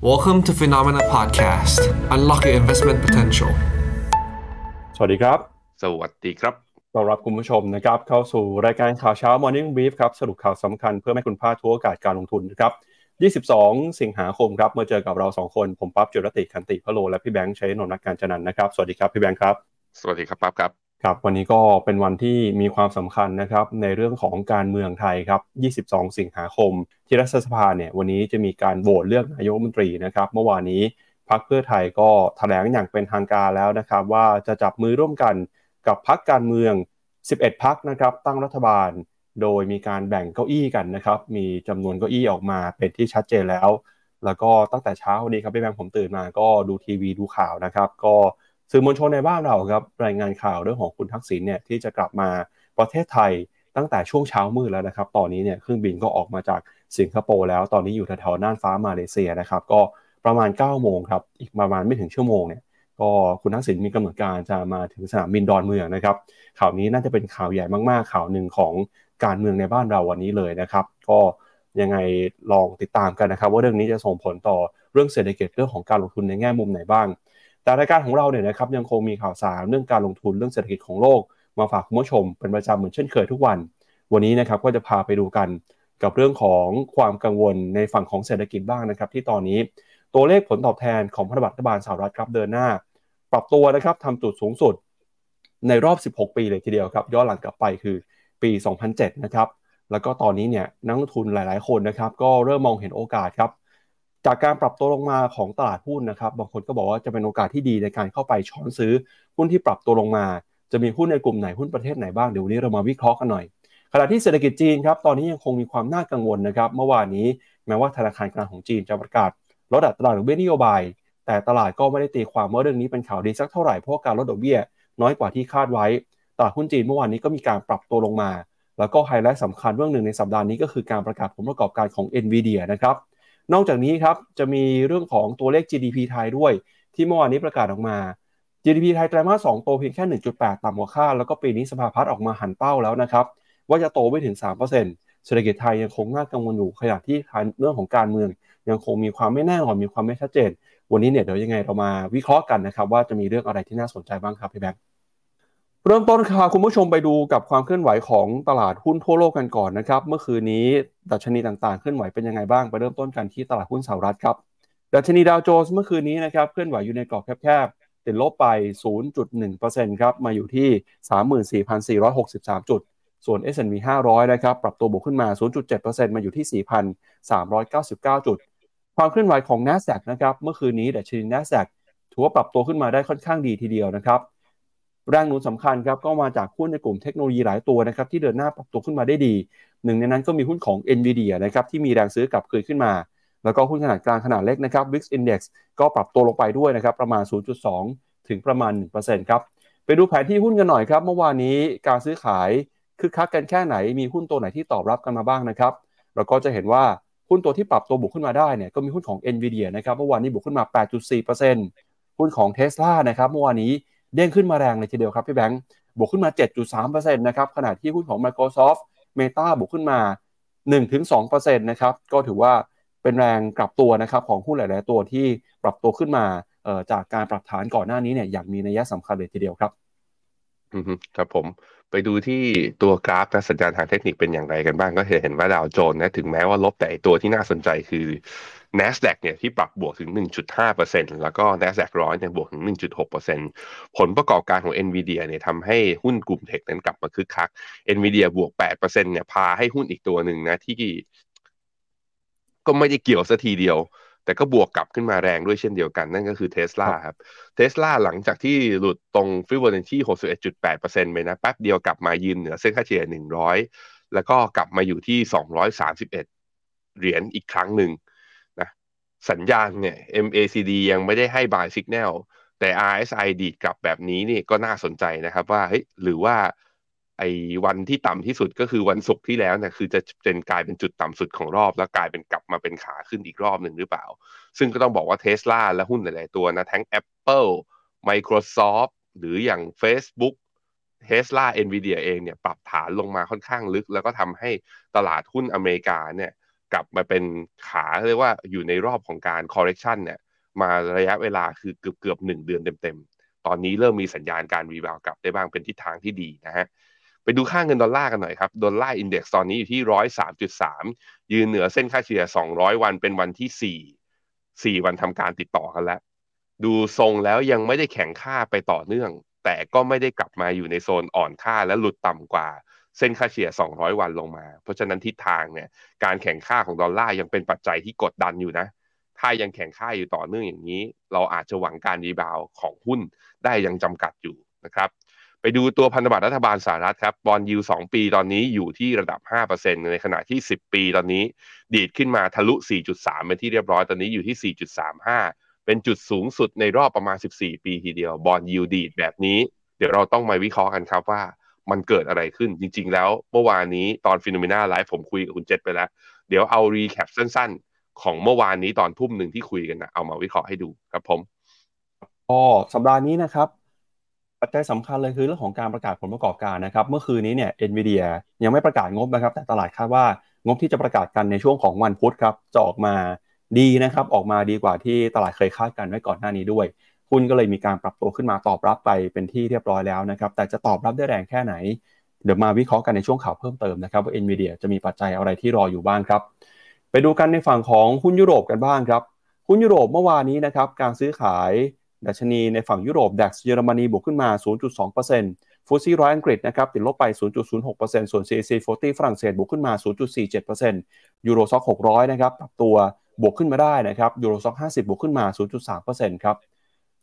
Welcome to Phenomena Podcast. Unlock your investment potential. สวัสดีครับ สวัสดีครับ ต้อนรับคุณผู้ชมนะครับ เข้าสู่รายการข่าวเช้า Morning Brief ครับ สรุปข่าวสำคัญเพื่อให้คุณพลาดทุกโอกาสการลงทุนนะครับ 22 สิงหาคมครับมาเจอกับเรา 2 คน ผมปั๊บจุรติคันติพะโล และพี่แบงค์ชัยนนท์นักการจันนันท์นะครับ สวัสดีครับ พี่แบงค์ครับ สวัสดีครับปั๊บครับ ครับวันนี้ก็เป็นวันที่มีความสำคัญนะครับในเรื่องของการเมืองไทยครับ 22 สิงหาคม ที่รัฐสภาเนี่ยวันนี้จะมีการโหวตเลือกนายกรัฐมนตรีนะครับ เมื่อวานนี้พรรคเพื่อไทยก็แถลงอย่างเป็นทางการแล้วนะครับ ว่าจะจับมือร่วมกันกับพรรคการเมือง 11 พรรคนะครับ ตั้งรัฐบาล โดยมีการแบ่งเก้าอี้กันนะครับ มีจำนวนเก้าอี้ออกมาเป็นที่ชัดเจนแล้ว แล้วก็ตั้งแต่เช้าวันนี้ครับพี่แบงค์ผมตื่นมาก็ดูทีวีดูข่าวนะครับ ก็ สื่อมวลชนในบ้านเราครับรายงานข่าวเรื่องของคุณทักษิณเนี่ยที่จะกลับมาประเทศไทยตั้งแต่ช่วงเช้ามืดแล้วนะครับ ตอนนี้เนี่ยเครื่องบินก็ออกมาจากสิงคโปร์แล้ว ตอนนี้อยู่แถวๆน่านฟ้ามาเลเซียนะครับ ก็ประมาณ9โมงครับ อีกประมาณไม่ถึงชั่วโมงเนี่ย ก็คุณทักษิณมีกำหนดการจะมาถึงสนามบินดอนเมืองนะครับ ข่าวนี้น่าจะเป็นข่าวใหญ่มากๆ ข่าวหนึ่งของการเมืองในบ้านเราวันนี้เลยนะครับ ก็ยังไงลองติดตามกันนะครับ ว่าเรื่องนี้จะส่งผลต่อเรื่องเศรษฐกิจเรื่องของการลงทุนในแง่มุมไหนบ้าง แต่รายการของเราเนี่ยนะครับยังคงมีข่าวสารเรื่องการลงทุนเรื่องเศรษฐกิจของโลก มาฝากคุณผู้ชมเป็นประจำเหมือนเช่นเคยทุกวัน วันนี้นะครับก็จะพาไปดูกันกับเรื่องของความกังวลในฝั่งของเศรษฐกิจบ้างนะครับที่ตอนนี้ตัวเลขผลตอบแทนของพันธบัตรรัฐบาลสหรัฐครับเดินหน้า ปรับตัวนะครับทำจุดสูงสุดในรอบ 16 ปีเลยทีเดียวครับย้อนหลังกลับไปคือปี 2007 นะครับแล้วก็ตอนนี้เนี่ยนักลงทุนหลาย ๆ คนนะครับก็เริ่มมองเห็นโอกาสครับ จากการปรับตัวลงมาของตลาดหุ้นนะครับ บางคนก็บอกว่าจะเป็นโอกาสที่ดีในการเข้าไปช้อนซื้อหุ้นที่ปรับตัวลงมา จะมีหุ้นในกลุ่มไหนหุ้นประเทศไหนบ้างเดี๋ยววันนี้เรามาวิเคราะห์กันหน่อย ขณะที่เศรษฐกิจจีนครับตอนนี้ยังคงมีความน่ากังวลนะครับ เมื่อวานนี้แม้ว่าธนาคารกลางของจีนจะประกาศลดอัตราดอกเบี้ยนโยบาย แต่ตลาดก็ไม่ได้ตีความว่าเรื่องนี้เป็นข่าวดีสักเท่าไหร่เพราะการลดดอกเบี้ย น้อยกว่าที่คาดไว้ตลาดหุ้นจีนเมื่อวานนี้ก็มีการปรับตัวลงมา แล้วก็ไฮไลท์สำคัญเรื่องหนึ่งในสัปดาห์นี้ก็คือการประกาศผลประกอบการของ NVIDIA นะครับ นอกจากนี้ครับจะมีเรื่องของตัวเลข GDP ไทยด้วย ที่เมื่อวานนี้ประกาศออกมา GDP ไทยไตรมาส2โตเพียงแค่ 1.8 ต่ำกว่าคาดแล้วก็ปีนี้สภาพัฒน์ออกมาหันเป้าแล้วนะครับ ว่าจะโตไม่ถึง 3%เศรษฐกิจไทยยังคงน่ากังวลอยู่ขณะที่เรื่องของการเมือง ยังคงมีความไม่แน่นอนมีความไม่ชัดเจน วันนี้เนี่ยเดี๋ยวยังไงเรามาวิเคราะห์กันนะครับว่าจะมีเรื่องอะไรที่น่าสนใจบ้างครับพี่แบงค์ เริ่มต้นค่ะคุณผู้ชมไปดูกับความเคลื่อนไหวของตลาดหุ้นทั่วโลกกันก่อนนะครับ เมื่อคืนนี้ดัชนีต่างๆ เคลื่อนไหวเป็นยังไงบ้าง ไปเริ่มต้นกันที่ตลาดหุ้นสหรัฐครับ ดัชนีดาวโจนส์เมื่อคืนนี้นะครับเคลื่อนไหวอยู่ในกรอบแคบๆ ติดลบไป 0.1%ครับ มาอยู่ที่ 34,463 จุด ส่วน S&P 500 นะครับ ปรับตัวบวกขึ้นมา 0.7%มาอยู่ที่ 4,399 จุด ความเคลื่อนไหวของ NASDAQ นะครับ เมื่อคืนนี้ดัชนี NASDAQ ถือว่าปรับตัวขึ้นมาได้ค่อนข้างดีทีเดียวนะครับ แรงหนุนสำคัญครับก็มาจากหุ้นในกลุ่มเทคโนโลยีหลายตัวนะครับที่เดินหน้าปรับตัวขึ้นมาได้ดี หนึ่งในนั้นก็มีหุ้นของ NVIDIA นะครับที่มีแรงซื้อกลับคืนขึ้นมา แล้วก็หุ้นขนาดกลางขนาดเล็กนะครับ VIX Index ก็ปรับตัวลงไปด้วยนะครับประมาณ 0.2 ถึงประมาณ 1%ครับไปดูแผนที่หุ้นกันหน่อยครับ เมื่อวานนี้การซื้อขายคึกคักกันแค่ไหนมีหุ้นตัวไหนที่ตอบรับกันมาบ้างนะครับเราก็จะเห็นว่าหุ้นตัวที่ปรับตัวบวกขึ้นมาได้เนี่ยก็มีหุ้นของ NVIDIA นะครับเมื่อวานนี้บวกขึ้นมา 8.4%หุ้นของ Tesla นะครับเมื่อวานนี้ เด้งขึ้นมาแรงเลยทีเดียวครับพี่แบงค์บวกขึ้นมา 7.3%นะครับขณะที่หุ้นของ Microsoft Meta บวกขึ้นมา 1-2%นะครับก็ถือว่าเป็นแรงกลับตัวนะครับของหุ้นหลาย ๆ ตัวที่ปรับตัวขึ้นมาจากการปรับฐานก่อนหน้านี้เนี่ยอย่างมีนัยสำคัญเลยทีเดียวครับครับผมไปดูที่ตัวกราฟและสัญญาณทางเทคนิคเป็นอย่างไรกันบ้างก็เห็นว่าดาวโจนส์นะถึงแม้ว่าลบแต่ตัวที่น่าสนใจคือ NASDAQ เนี่ยที่ปรับบวกถึง 1.5%แล้วก็ NASDAQ ร้อยเนี่ยบวกถึง 1.6%ผลประกอบการของ NVIDIA เนี่ยทำให้หุ้นกลุ่มเทคนั้นกลับมาคึกคัก NVIDIA บวก 8%เนี่ยพาให้หุ้นอีกตัวหนึ่งนะที่ก็ไม่ได้เกี่ยวสัทีเดียว แต่ก็บวกกลับขึ้นมาแรงด้วยเช่นเดียวกัน นั่นก็คือเท s l a ครับเท s l a หลังจากที่หลุดตรงฟิ b o n a c c i 61.8%ไปนะแป๊บเดียวกลับมายืนเหนือเส้นค่าเฉลี่ย100 แล้วก็กลับมาอยู่ที่ 231 เหรียญอีกครั้งหนึ่งนะ สัญญาณเนี่ย MACD ยังไม่ได้ให้ buy signal แต่ RSI ดีดกลับแบบนี้นี่ก็น่าสนใจนะครับว่าเฮ้ยหรือว่าไอ้วันที่ต่ำที่สุดก็คือวันศุกร์ที่แล้วเนี่ยคือจะเป็นกลายเป็นจุดต่ำสุดของรอบ แล้วกลายเป็นกลับมาเป็นขาขึ้นอีกรอบหนึ่งหรือเปล่า ซึ่งก็ต้องบอกว่าเท s l a และหุ้นหลายๆตัวนะ ทั้ง Apple Microsoft หรืออย่าง Facebook Tesla Nvidia เองเนี่ยปรับฐานลงมาค่อนข้างลึก แล้วก็ทำให้ตลาดหุ้นอเมริกาเนี่ย กลับมาเป็นขาเรียกว่าอยู่ในรอบของการ correction เนี่ยมาระยะเวลาคือเกือบเกือบหนึ่งเดือนเต็มๆ ตอนนี้เริ่มมีสัญญาณการ rebound กลับได้บ้างเป็นทิศทางที่ดีนะฮะไปดูค่าเงินดอลลาร์กันหน่อยครับ Dollar Index ตอนนี้อยู่ที่ร้อยสามจุดสามยืนเหนือเส้นค่าเฉลี่ยสองร้อยวันเป็นวันที่สี่สี่วันทำการติดต่อกันแล้ว ดูทรงแล้วยังไม่ได้แข็งค่าไปต่อเนื่อง แต่ก็ไม่ได้กลับมาอยู่ในโซนอ่อนค่าและหลุดต่ำกว่า เส้นค่าเฉลี่ย 200 วันลงมา เพราะฉะนั้นทิศทางเนี่ยการแข็งค่าของดอลลาร์ยังเป็นปัจจัยที่กดดันอยู่นะ ถ้ายังแข็งค่าอยู่ต่อเนื่องอย่างนี้ เราอาจจะหวังการ rebound ของหุ้นได้ยังจำกัดอยู่นะครับไปดูตัวพันธบัตรรัฐบาลสหรัฐครับ bond yield สองปีตอนนี้อยู่ที่ระดับ 5%ในขณะที่ 10 ปีตอนนี้ ดีดขึ้นมาทะลุ 4.3 เป็นที่เรียบร้อยตอนนี้อยู่ที่ 4.35 เป็นจุดสูงสุดในรอบประมาณ 14 ปีทีเดียว bond yield ดีดแบบนี้ เดี๋ยวเราต้องมาวิเคราะห์กันครับว่า มันเกิดอะไรขึ้นจริง ๆ แล้วเมื่อวานนี้ตอน FINNOMENA Live ผมคุยกับคุณเจษไปแล้ว เดี๋ยวเอา recap สั้น ๆ ของเมื่อวานนี้ตอนทุ่มหนึ่งที่คุยกันนะเอามาวิเคราะห์ให้ดูครับผมก็สัปดาห์นี้นะครับปัจจัยสำคัญเลยคือเรื่องของการประกาศผลประกอบการนะครับ เมื่อคืนนี้เนี่ย NVIDIA ยังไม่ประกาศงบนะครับ แต่ตลาดคาดว่างบที่จะประกาศกันในช่วงของวันพุธครับจะออกมาดีนะครับ ออกมาดีกว่าที่ตลาดเคยคาดกันไว้ก่อนหน้านี้ด้วย หุ้นก็เลยมีการปรับตัวขึ้นมาตอบรับไปเป็นที่เรียบร้อยแล้วนะครับ แต่จะตอบรับได้แรงแค่ไหน เดี๋ยวมาวิเคราะห์กันในช่วงข่าวเพิ่มเติมนะครับว่า NVIDIA จะมีปัจจัยอะไรที่รออยู่บ้างครับ ไปดูกันในฝั่งของหุ้นยุโรปกันบ้างครับ หุ้นยุโรปเมื่อวานนี้นะครับการซื้อขายดัชนีในฝั่งยุโรปดัคเยอรมนีบวกขึ้นมา 0.2%ฟูซี่ร้อยอังกฤษนะครับติดลบไป 0.06%ส่วน CAC 40 ฝรั่งเศสบวกขึ้นมา 0.47%ยูโรซ็อก600 นะครับปรับตัวบวกขึ้นมาได้นะครับยูโรซ็อก50 บวกขึ้นมา 0.3%ครับ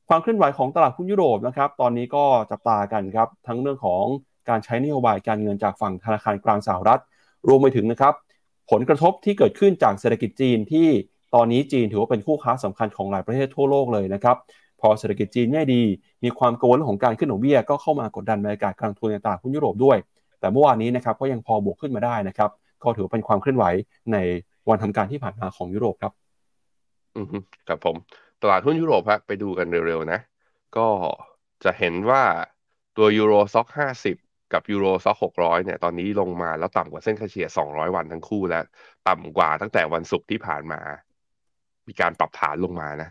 ความเคลื่อนไหวของตลาดหุ้นยุโรปนะครับ ตอนนี้ก็จับตากันครับ ทั้งเรื่องของการใช้นโยบายการเงินจากฝั่งธนาคารกลางสหรัฐ รวมไปถึงนะครับ ผลกระทบที่เกิดขึ้นจากเศรษฐกิจจีนที่ตอนนี้จีนถือว่าเป็นคู่ค้าสำคัญของหลายประเทศทั่วโลกเลยนะครับ พอเศรษฐกิจจีนไม่ดี มีความกังวลเรื่องของการขึ้นดอกเบี้ยก็เข้ามากดดันบรรยากาศการลงทุนในตลาดหุ้นยุโรปด้วย แต่เมื่อวานนี้นะครับก็ยังพอบวกขึ้นมาได้นะครับ ก็ถือเป็นความเคลื่อนไหวในวันทำการที่ผ่านมาของยุโรปครับ อืมครับผม ตลาดหุ้นยุโรปครับไปดูกันเร็วๆนะ ก็จะเห็นว่าตัวยูโรซ็อกห้าสิบกับยูโรซ็อกหกร้อยเนี่ยตอนนี้ลงมาแล้วต่ำกว่าเส้นค่าเฉลี่ยสองร้อยวันทั้งคู่แล้ว ต่ำกว่าตั้งแต่วันศุกร์ที่ผ่านมา มีการปรับฐานลงมานะ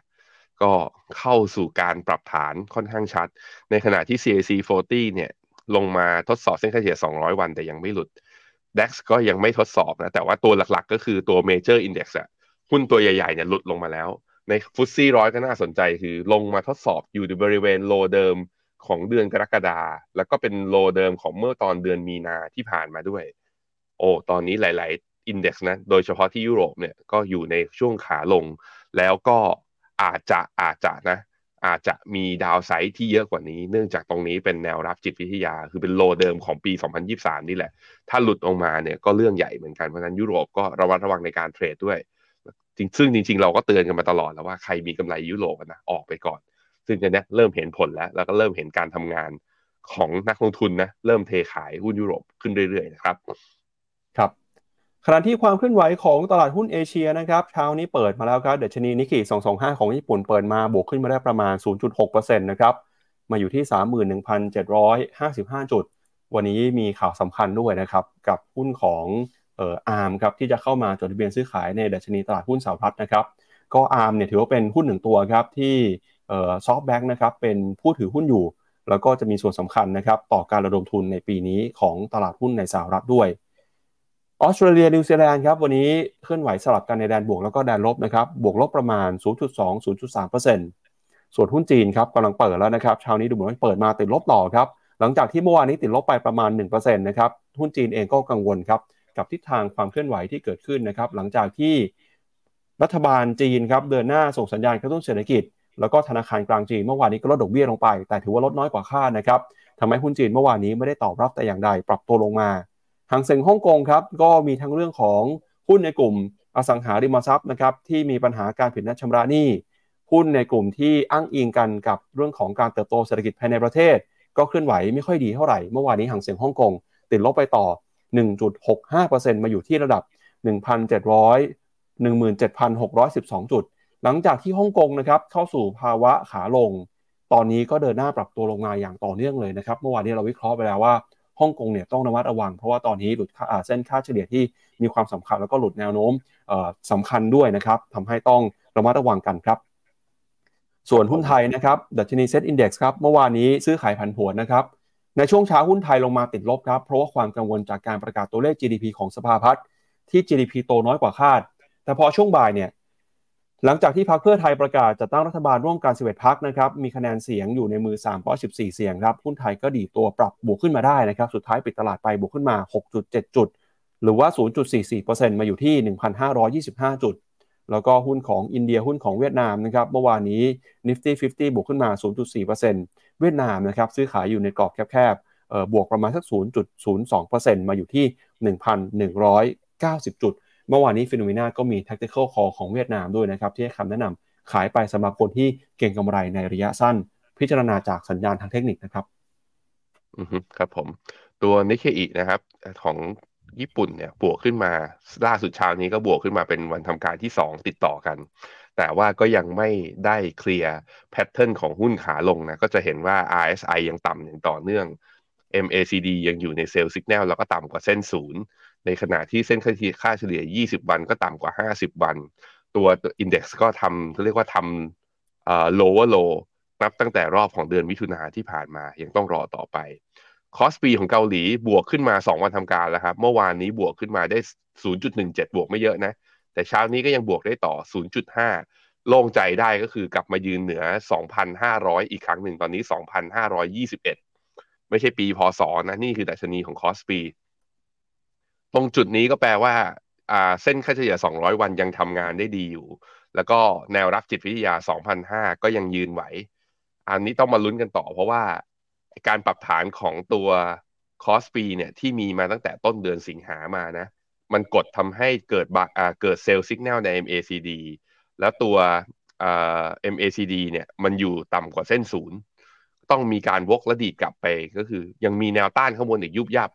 ก็เข้าสู่การปรับฐานค่อนข้างชัด ในขณะที่ CAC 40 เนี่ยลงมาทดสอบเส้นค่าเฉลี่ย 200 วันแต่ยังไม่หลุด DAX ก็ยังไม่ทดสอบนะ แต่ว่าตัวหลักๆ ก็คือตัว Major Index อะหุ้นตัวใหญ่ๆเนี่ยหลุดลงมาแล้ว ในฟุตซี่ร้อยก็น่าสนใจคือลงมาทดสอบอยู่ในบริเวณโลเดิมของเดือนกรกฎาแล้วก็เป็นโลเดิมของเมื่อตอนเดือนมีนาที่ผ่านมาด้วย โอ้ตอนนี้หลาย ๆ อินเด็กซ์นะ โดยเฉพาะที่ยุโรปเนี่ยก็อยู่ในช่วงขาลง แล้วก็อาจจะอาจจะนะ อาจจะมีดาวไซด์ที่เยอะกว่านี้ เนื่องจากตรงนี้เป็นแนวรับจิตวิทยา คือเป็นโลเดิมของปี 2023 นี่แหละ ถ้าหลุดออกมาเนี่ยก็เรื่องใหญ่เหมือนกันเพราะฉะนั้นยุโรปก็ระวัดระวังในการเทรดด้วย จริงซึ่งจริง ๆ เราก็เตือนกันมาตลอดแล้วว่าใครมีกำไรยุโรปนะออกไปก่อน ซึ่งจะเนี้ยเริ่มเห็นผลแล้ว แล้วก็เริ่มเห็นการทำงานของนักลงทุนนะเริ่มเทขายหุ้นยุโรปขึ้นเรื่อยๆนะครับครับขณะที่ความเคลื่อนไหวของตลาดหุ้นเอเชียนะครับเช้านี้เปิดมาแล้วครับเดชนีนิกเกิ225 ของญี่ปุ่นเปิดมาบวกขึ้นมาได้ประมาณ 0.6%นะครับมาอยู่ที่ 31,755 จุด วันนี้มีข่าวสำคัญด้วยนะครับ กับหุ้นของ เอ่ออาร์มครับที่จะเข้ามาจดทะเบียนซื้อขายในดัชนีตลาดหุ้นสหรัฐนะครับก็อาร์มเนี่ยถือว่าเป็นหุ้นหนึ่งตัวครับที่เอ่อซอฟต์แบงค์นะครับเป็นผู้ถือหุ้นอยู่ แล้วก็จะมีส่วนสำคัญนะครับต่อการระดมทุนในปีนี้ของตลาดหุ้นในสหรัฐด้วยออสเตรเลียนิวซีแลนด์ครับวันนี้เคลื่อนไหวสลับกันในแดนบวกแล้วก็แดนลบนะครับบวกลบประมาณ 0.2-0.3%ส่วนหุ้นจีนครับกำลังเปิดแล้วนะครับเช้านี้ดูเหมือนเปิดมาติดลบต่อครับหลังจากที่เมื่อวานนี้ติดลบไปประมาณ 1%นะครับหุ้นจีนเองก็กังวลครับ กับทิศทางความเคลื่อนไหวที่เกิดขึ้นนะครับ หลังจากที่รัฐบาลจีนครับเดินหน้าส่งสัญญาณกระตุ้นเศรษฐกิจ แล้วก็ธนาคารกลางจีนเมื่อวานนี้ก็ลดดอกเบี้ยลงไป แต่ถือว่าลดน้อยกว่าคาดนะครับทำให้หุ้นจีนเมื่อวานนี้ไม่ได้ตอบรับแต่อย่างใดปรับตัวลงมาหางเซ็งฮ่องกงครับก็มีทั้งเรื่องของหุ้นในกลุ่มอสังหาริมทรัพย์นะครับที่มีปัญหาการผิดนัดชำระหนี้หุ้นในกลุ่มที่อ้างอิงกันกับเรื่องของการเติบโตเศรษฐกิจภายในประเทศ ก็เคลื่อนไหวไม่ค่อยดีเท่าไหร่เมื่อวานนี้หางเซ็งฮ่องกงติดลบไปต่อ 1.65%มาอยู่ที่ระดับ 1,700 17,612 จุด หลังจากที่ฮ่องกงนะครับเข้าสู่ภาวะขาลง ตอนนี้ก็เดินหน้าปรับตัวลงมาอย่างต่อเนื่องเลยนะครับ เมื่อวานนี้เราวิเคราะห์ไปแล้วว่าฮ่องกงเนี่ยต้องระมัดระวัง เพราะว่าตอนนี้หลุดเส้นค่าเฉลี่ยที่มีความสำคัญแล้วก็หลุดแนวโน้มสำคัญด้วยนะครับทำให้ต้องระมัดระวังกันครับ ส่วนหุ้นไทยนะครับดัชนีเซ็ตอินดี x ครับเมื่อวานนี้ซื้อขายผันผวนนะครับ ในช่วงเช้าหุ้นไทยลงมาติดลบครับ เพราะว่าความกังวลจากการประกาศตัวเลข GDP ของสภาพัฒน์ที่ GDP โตน้อยกว่าคาด แต่พอช่วงบ่ายเนี่ยหลังจากที่พรรคเพื่อไทยประกาศจะตั้งรัฐบาลร่วมกัน11พักนะครับมีคะแนนเสียงอยู่ในมือ 314 เสียงครับหุ้นไทยก็ดีตัวปรับบวกขึ้นมาได้นะครับสุดท้ายปิดตลาดไปบวกขึ้นมา 6.7 จุด หรือว่า 0.44%มาอยู่ที่ 1,525 จุด แล้วก็หุ้นของอินเดียหุ้นของเวียดนามนะครับเมื่อวานนี้ Nifty 50 บวกขึ้นมา 0.4% เวียดนามนะครับซื้อขายอยู่ในกรอบแคบๆบวกประมาณสัก 0.02%มาอยู่ที่ 1,190 จุด เมื่อวานนี้ FINNOMENA ก็มี tactical call ของเวียดนามด้วยนะครับที่ให้คำแนะนำขายไปสำหรับคนที่เก็งกำไรในระยะสั้น พิจารณาจากสัญญาณทางเทคนิคนะครับอือครับผม ตัวนิเคอินะครับของญี่ปุ่นเนี่ยบวกขึ้นมาล่าสุดเช้านี้ก็บวกขึ้นมาเป็นวันทำการที่ 2 ติดต่อกัน แต่ว่าก็ยังไม่ได้เคลียร์ pattern ของหุ้นขาลงนะ ก็จะเห็นว่า RSI ยังต่ำอย่างต่อเนื่อง MACD ยังอยู่ในเซลล์สัญญาณแล้วก็ต่ำกว่าเส้นศูนย์ ในขณะที่เส้นค่าเฉลี่ย 20 วันก็ต่ำกว่า 50 วัน ตัวอินเด็กซ์ก็ทำเรียกว่าทำเอ่อ lower low นับตั้งแต่รอบของเดือนมิถุนาที่ผ่านมา ยังต้องรอต่อไปคอสปีของเกาหลีบวกขึ้นมา 2 วันทำการแล้วครับ เมื่อวานนี้บวกขึ้นมาได้ 0.17 บวกไม่เยอะนะ แต่เช้านี้ก็ยังบวกได้ต่อ 0.5 โล่งใจได้ก็คือกลับมายืนเหนือ 2,500 อีกครั้งหนึ่งตอนนี้ 2,521 ไม่ใช่ปี พ.ศ. นะนี่คือดัชนีของคอสปี ตรงจุดนี้ก็แปลว่าอ่าเส้นค่าเฉลี่ย 200 วันยังทำงานได้ดีอยู่ แล้วก็แนวรับจิตวิทยา 2,500 ก็ยังยืนไหว อันนี้ต้องมาลุ้นกันต่อเพราะว่าการปรับฐานของตัวคอสปีเนี่ยที่มีมาตั้งแต่ต้นเดือนสิงหามานะ มันกดทำให้เกิดอ่าเกิด sell สัญญาณใน MACD แล้วตัวอ่า MACD เนี่ยมันอยู่ต่ำกว่าเส้นศูนย์ต้องมีการวกและดีดกลับไปก็คือ ยังมีแนวต้านข้างบนอีกยุบยับ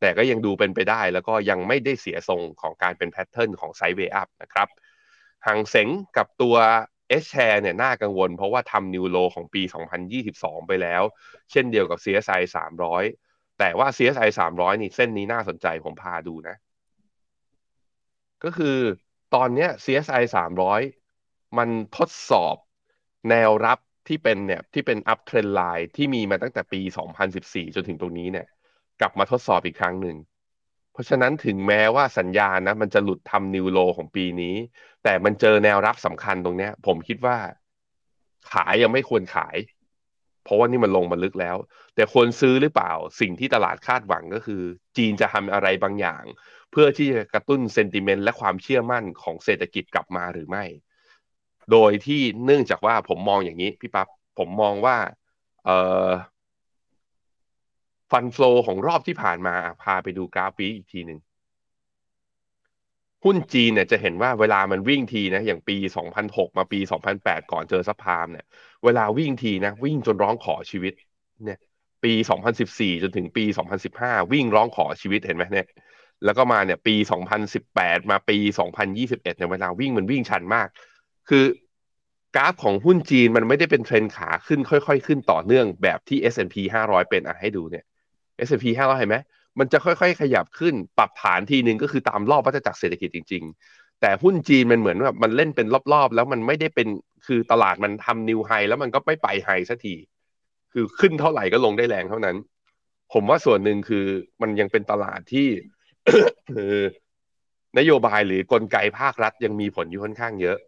แต่ก็ยังดูเป็นไปได้ แล้วก็ยังไม่ได้เสียทรงของการเป็น pattern ของ sideway up นะครับฮั่งเส็งกับตัว H share เนี่ยน่ากังวลเพราะว่าทำ new low ของปี 2022 ไปแล้ว เช่นเดียวกับ CSI 300 แต่ว่า CSI 300 นี่เส้นนี้น่าสนใจผมพาดูนะ ก็คือตอนนี้ CSI 300 มันทดสอบแนวรับที่เป็นเนี่ยที่เป็น up trend line ที่มีมาตั้งแต่ปี 2014 จนถึงตรงนี้เนี่ย กลับมาทดสอบอีกครั้งหนึ่ง เพราะฉะนั้นถึงแม้ว่าสัญญาณนะ มันจะหลุดทำนิวโลของปีนี้ แต่มันเจอแนวรับสำคัญตรงเนี้ย ผมคิดว่า ขายยังไม่ควรขาย เพราะว่านี่มันลงมาลึกแล้ว แต่ควรซื้อหรือเปล่าสิ่งที่ตลาดคาดหวังก็คือ จีนจะทำอะไรบางอย่าง เพื่อที่จะกระตุ้น sentiment และความเชื่อมั่นของเศรษฐกิจกลับมาหรือไม่ โดยที่เนื่องจากว่าผมมองอย่างนี้พี่ปั๊บผมมองว่าเอ่อ fund flow ของรอบที่ผ่านมาพาไปดูกราฟอีกทีหนึ่ง หุ้นจีนเนี่ยจะเห็นว่าเวลามันวิ่งทีนะอย่างปี 2006 มาปี 2008 ก่อนเจอ subprime เนี่ยเวลาวิ่งทีนะวิ่งจนร้องขอชีวิตเนี่ยปี 2014 จนถึงปี 2015 วิ่งร้องขอชีวิตเห็นไหมเนี่ยแล้วก็มาเนี่ยปี 2018 มาปี 2021เนี่ยเวลาวิ่งมันวิ่งชันมาก คือกราฟของหุ้นจีนมันไม่ได้เป็นเทรนขาขึ้นค่อย ๆ ขึ้นต่อเนื่องแบบที่ S&P 500 เป็นอะให้ดูเนี่ย S&P 500 เห็นไหม มันจะค่อยๆ ขยับขึ้น ปรับฐานทีหนึ่งก็คือตามรอบวัฏจักรเศรษฐกิจจริง ๆ แต่หุ้นจีนมันเหมือนแบบมันเล่นเป็นรอบๆ แล้วมันไม่ได้เป็นคือตลาดมันทำนิวไฮแล้วมันก็ไม่ไปไฮสักที คือขึ้นเท่าไหร่ก็ลงได้แรงเท่านั้น ผมว่าส่วนหนึ่งคือมันยังเป็นตลาดที่นโยบายหรือกลไกภาครัฐยังมีผลอยู่ค่อนข้างเยอะ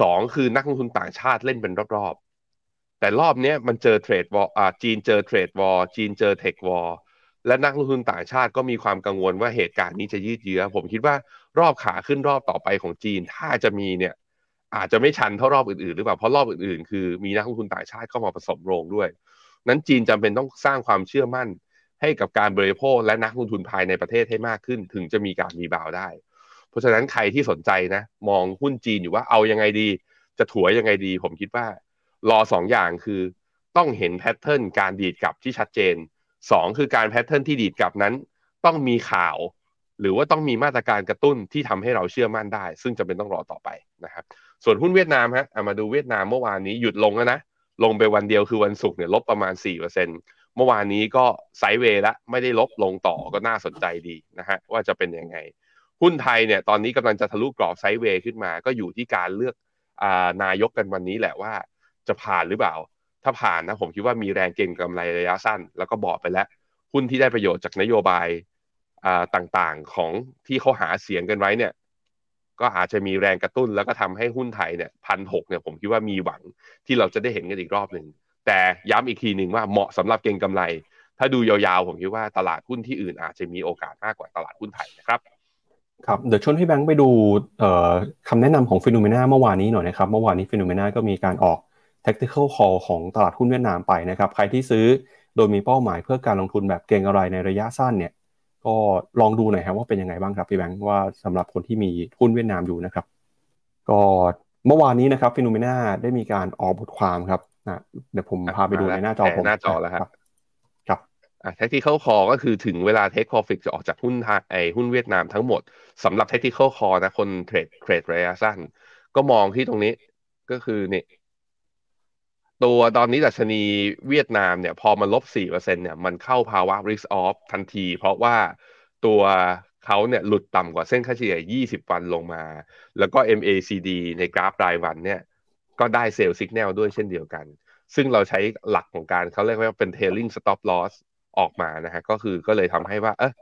สองคือนักลงทุนต่างชาติเล่นเป็นรอบๆ แต่รอบนี้มันเจอเทรดวอลจีนเจอเทรดวอลจีนเจอเทควอล และนักลงทุนต่างชาติก็มีความกังวลว่าเหตุการณ์นี้จะยืดเยื้อ ผมคิดว่ารอบขาขึ้นรอบต่อไปของจีน ถ้าจะมีเนี่ยอาจจะไม่ชันเท่ารอบอื่นๆหรือเปล่าเพราะรอบอื่นๆ คือมีนักลงทุนต่างชาติเข้ามาผสมโรงด้วย นั้นจีนจำเป็นต้องสร้างความเชื่อมั่นให้กับการบริโภคและนักลงทุนภายในประเทศให้มากขึ้น ถึงจะมีการมีบาวได้ เพราะฉะนั้นใครที่สนใจนะ มองหุ้นจีนอยู่ว่าเอายังไงดี จะถัวยังไงดี ผมคิดว่ารอสองอย่างคือ ต้องเห็น pattern การดีดกลับที่ชัดเจน สองคือการ pattern ที่ดีดกลับนั้น ต้องมีข่าว หรือว่าต้องมีมาตรการกระตุ้นที่ทำให้เราเชื่อมั่นได้ ซึ่งจะเป็นต้องรอต่อไปนะครับส่วนหุ้นเวียดนามฮะมาดูเวียดนามเมื่อวานนี้หยุดลงแล้วนะลงไปวันเดียวคือวันศุกร์เนี่ยลบประมาณ 4%เเมื่อวานนี้ก็ไซด์เวย์ละไม่ได้ลบลงต่อก็น่าสนใจดีนะฮะว่าจะเป็นยังไง หุ้นไทยเนี่ยตอนนี้กำลังจะทะลุกรอบไซด์เวย์ขึ้นมา ก็อยู่ที่การเลือกอานายกกันวันนี้แหละว่าจะผ่านหรือเปล่า ถ้าผ่านนะผมคิดว่ามีแรงเก็งกำไรระยะสั้น แล้วก็บอกไปแล้ว หุ้นที่ได้ประโยชน์จากนโยบายต่างๆของที่เขาหาเสียงกันไว้เนี่ย ก็อาจจะมีแรงกระตุ้นแล้วก็ทำให้หุ้นไทยเนี่ยพันหกเนี่ยผมคิดว่ามีหวังที่เราจะได้เห็นกันอีกรอบหนึ่งแต่ย้ำอีกทีหนึ่งว่าเหมาะสำหรับเก็งกำไร ถ้าดูยาวๆ ผมคิดว่าตลาดหุ้นที่อื่นอาจจะมีโอกาสมากกว่าตลาดหุ้นไทยนะครับครับเดี๋ยวชวนพี่แบงค์ไปดูคำแนะนำของ FINNOMENA เมื่อวานนี้หน่อยนะครับเมื่อวานนี้ FINNOMENA ก็มีการออก tactical call ของตลาดหุ้นเวียดนามไปนะครับ ใครที่ซื้อโดยมีเป้าหมายเพื่อการลงทุนแบบเก็งอะไรในระยะสั้นเนี่ย ก็ลองดูหน่อยครับว่าเป็นยังไงบ้างครับพี่แบงค์ว่าสำหรับคนที่มีหุ้นเวียดนามอยู่นะครับ ก็เมื่อวานนี้นะครับฟิโนเมนาได้มีการออกบทความครับนะเดี๋ยวผมพาไปดูในหน้าจอผมหน้าจอแล้วครับครับอ่า tactical call ก็คือถึงเวลา take profit จะออกจากหุ้นไอหุ้นเวียดนามทั้งหมดสำหรับ tactical call นะคนเทรดเทรดระยะสั้น ก็มองที่ตรงนี้ก็คือเนี่ย ตัวตอนนี้ดัชนีเวียดนามเนี่ยพอมันลบ4%เนี่ยมันเข้าภาวะ risk off ทันที เพราะว่าตัวเขาเนี่ยหลุดต่ำกว่าเส้นค่าเฉลี่ย 20 วันลงมา แล้วก็ MACD ในกราฟรายวันเนี่ยก็ได้เซลล์สัญญาณด้วยเช่นเดียวกัน ซึ่งเราใช้หลักของการเขาเรียกว่าเป็น tailing stop loss ออกมานะฮะก็คือก็เลยทำให้ว่า เออ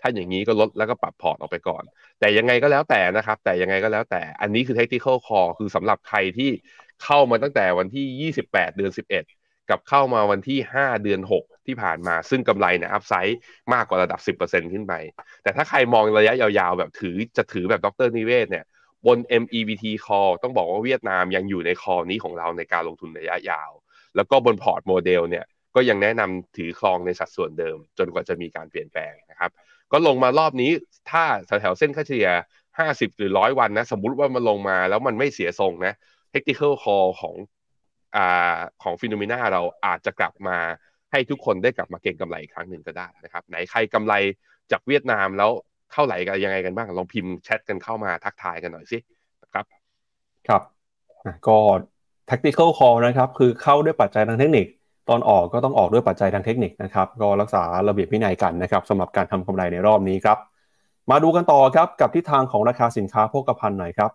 ถ้าอย่างนี้ก็ลดแล้วก็ปรับพอร์ตออกไปก่อน แต่ยังไงก็แล้วแต่นะครับ แต่ยังไงก็แล้วแต่อันนี้คือ tactical call คือสำหรับใครที่ เข้ามาตั้งแต่วันที่ 28 เดือน 11 กับเข้ามาวันที่ 5 เดือน 6 ที่ผ่านมา ซึ่งกำไรเนี่ย upside มากกว่าระดับ 10%ขึ้นไป แต่ถ้าใครมองระยะยาวๆ แบบถือจะถือแบบดร.นิเวศน์เนี่ยบน MEVT call ต้องบอกว่าเวียดนามยังอยู่ใน core นี้ของเราในการลงทุนระยะยาว แล้วก็บนพอร์ตโมเดลเนี่ยก็ยังแนะนำถือครองในสัดส่วนเดิม จนกว่าจะมีการเปลี่ยนแปลงนะครับ ก็ลงมารอบนี้ถ้าแถวๆเส้นค่าเฉลี่ย50 หรือ 100 วันนะ สมมุติว่ามันลงมาแล้วมันไม่เสียทรงนะ technical call ของอ่าของฟิโนเมนาเราอาจจะกลับมาให้ทุกคนได้กลับมาเก็งกำไรอีกครั้งหนึ่งก็ได้นะครับ ไหนใครกำไรจากเวียดนามแล้วเท่าไหร่กันยังไงกันบ้าง ลองพิมพ์แชทกันเข้ามาทักทายกันหน่อยสินะครับ ครับก็ tactical call นะครับ คือเข้าด้วยปัจจัยทางเทคนิค ตอนออกก็ต้องออกด้วยปัจจัยทางเทคนิคนะครับ ก็รักษาระเบียบวินัยกันนะครับสำหรับการทำกำไรในรอบนี้ครับ มาดูกันต่อครับกับทิศทางของราคาสินค้าโภคภัณฑ์หน่อยครับ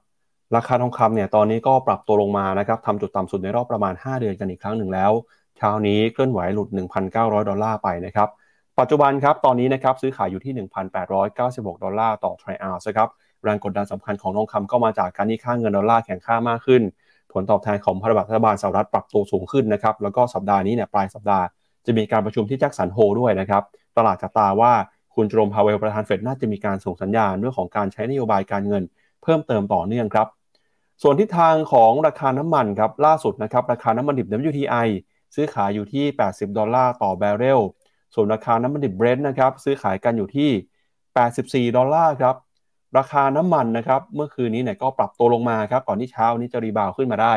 ราคาทองคำเนี่ยตอนนี้ก็ปรับตัวลงมานะครับทำจุดต่ำสุดในรอบประมาณ 5 เดือนกันอีกครั้งหนึ่งแล้วเช้านี้เคลื่อนไหวหลุด 1,900 ดอลลาร์ไปนะครับ ปัจจุบันครับตอนนี้นะครับซื้อขายอยู่ที่ 1,896 ดอลลาร์ต่อทริอัลส์ครับแรงกดดันสำคัญของทองคำก็มาจากการที่ค่าเงินดอลลาร์แข็งค่ามากขึ้น ผลตอบแทนของพันธบัตรรัฐบาลสหรัฐปรับตัวสูงขึ้นนะครับ แล้วก็สัปดาห์นี้เนี่ยปลายสัปดาห์จะมีการประชุมที่ Jackson Hole ด้วยนะครับ ตลาดจับตาว่าคุณโจมพาวเวลประธานเฟดน่าจะมีการส่งสัญญาณเรื่องของการใช้นโยบายการเงิน เพิ่มเติมต่อเนื่องครับ ส่วนทิศทางของราคาน้ำมันครับล่าสุดนะครับราคาน้ำมันดิบ WTI ซื้อขายอยู่ที่ 80 ดอลลาร์ต่อบาร์เรล ส่วนราคาน้ำมันดิบเบรนท์นะครับซื้อขายกันอยู่ที่ 84 ดอลลาร์ครับราคาน้ำมันนะครับเมื่อคืนนี้เนี่ยก็ปรับตัวลงมาครับก่อนที่เช้านี้จะรีบาวขึ้นมาได้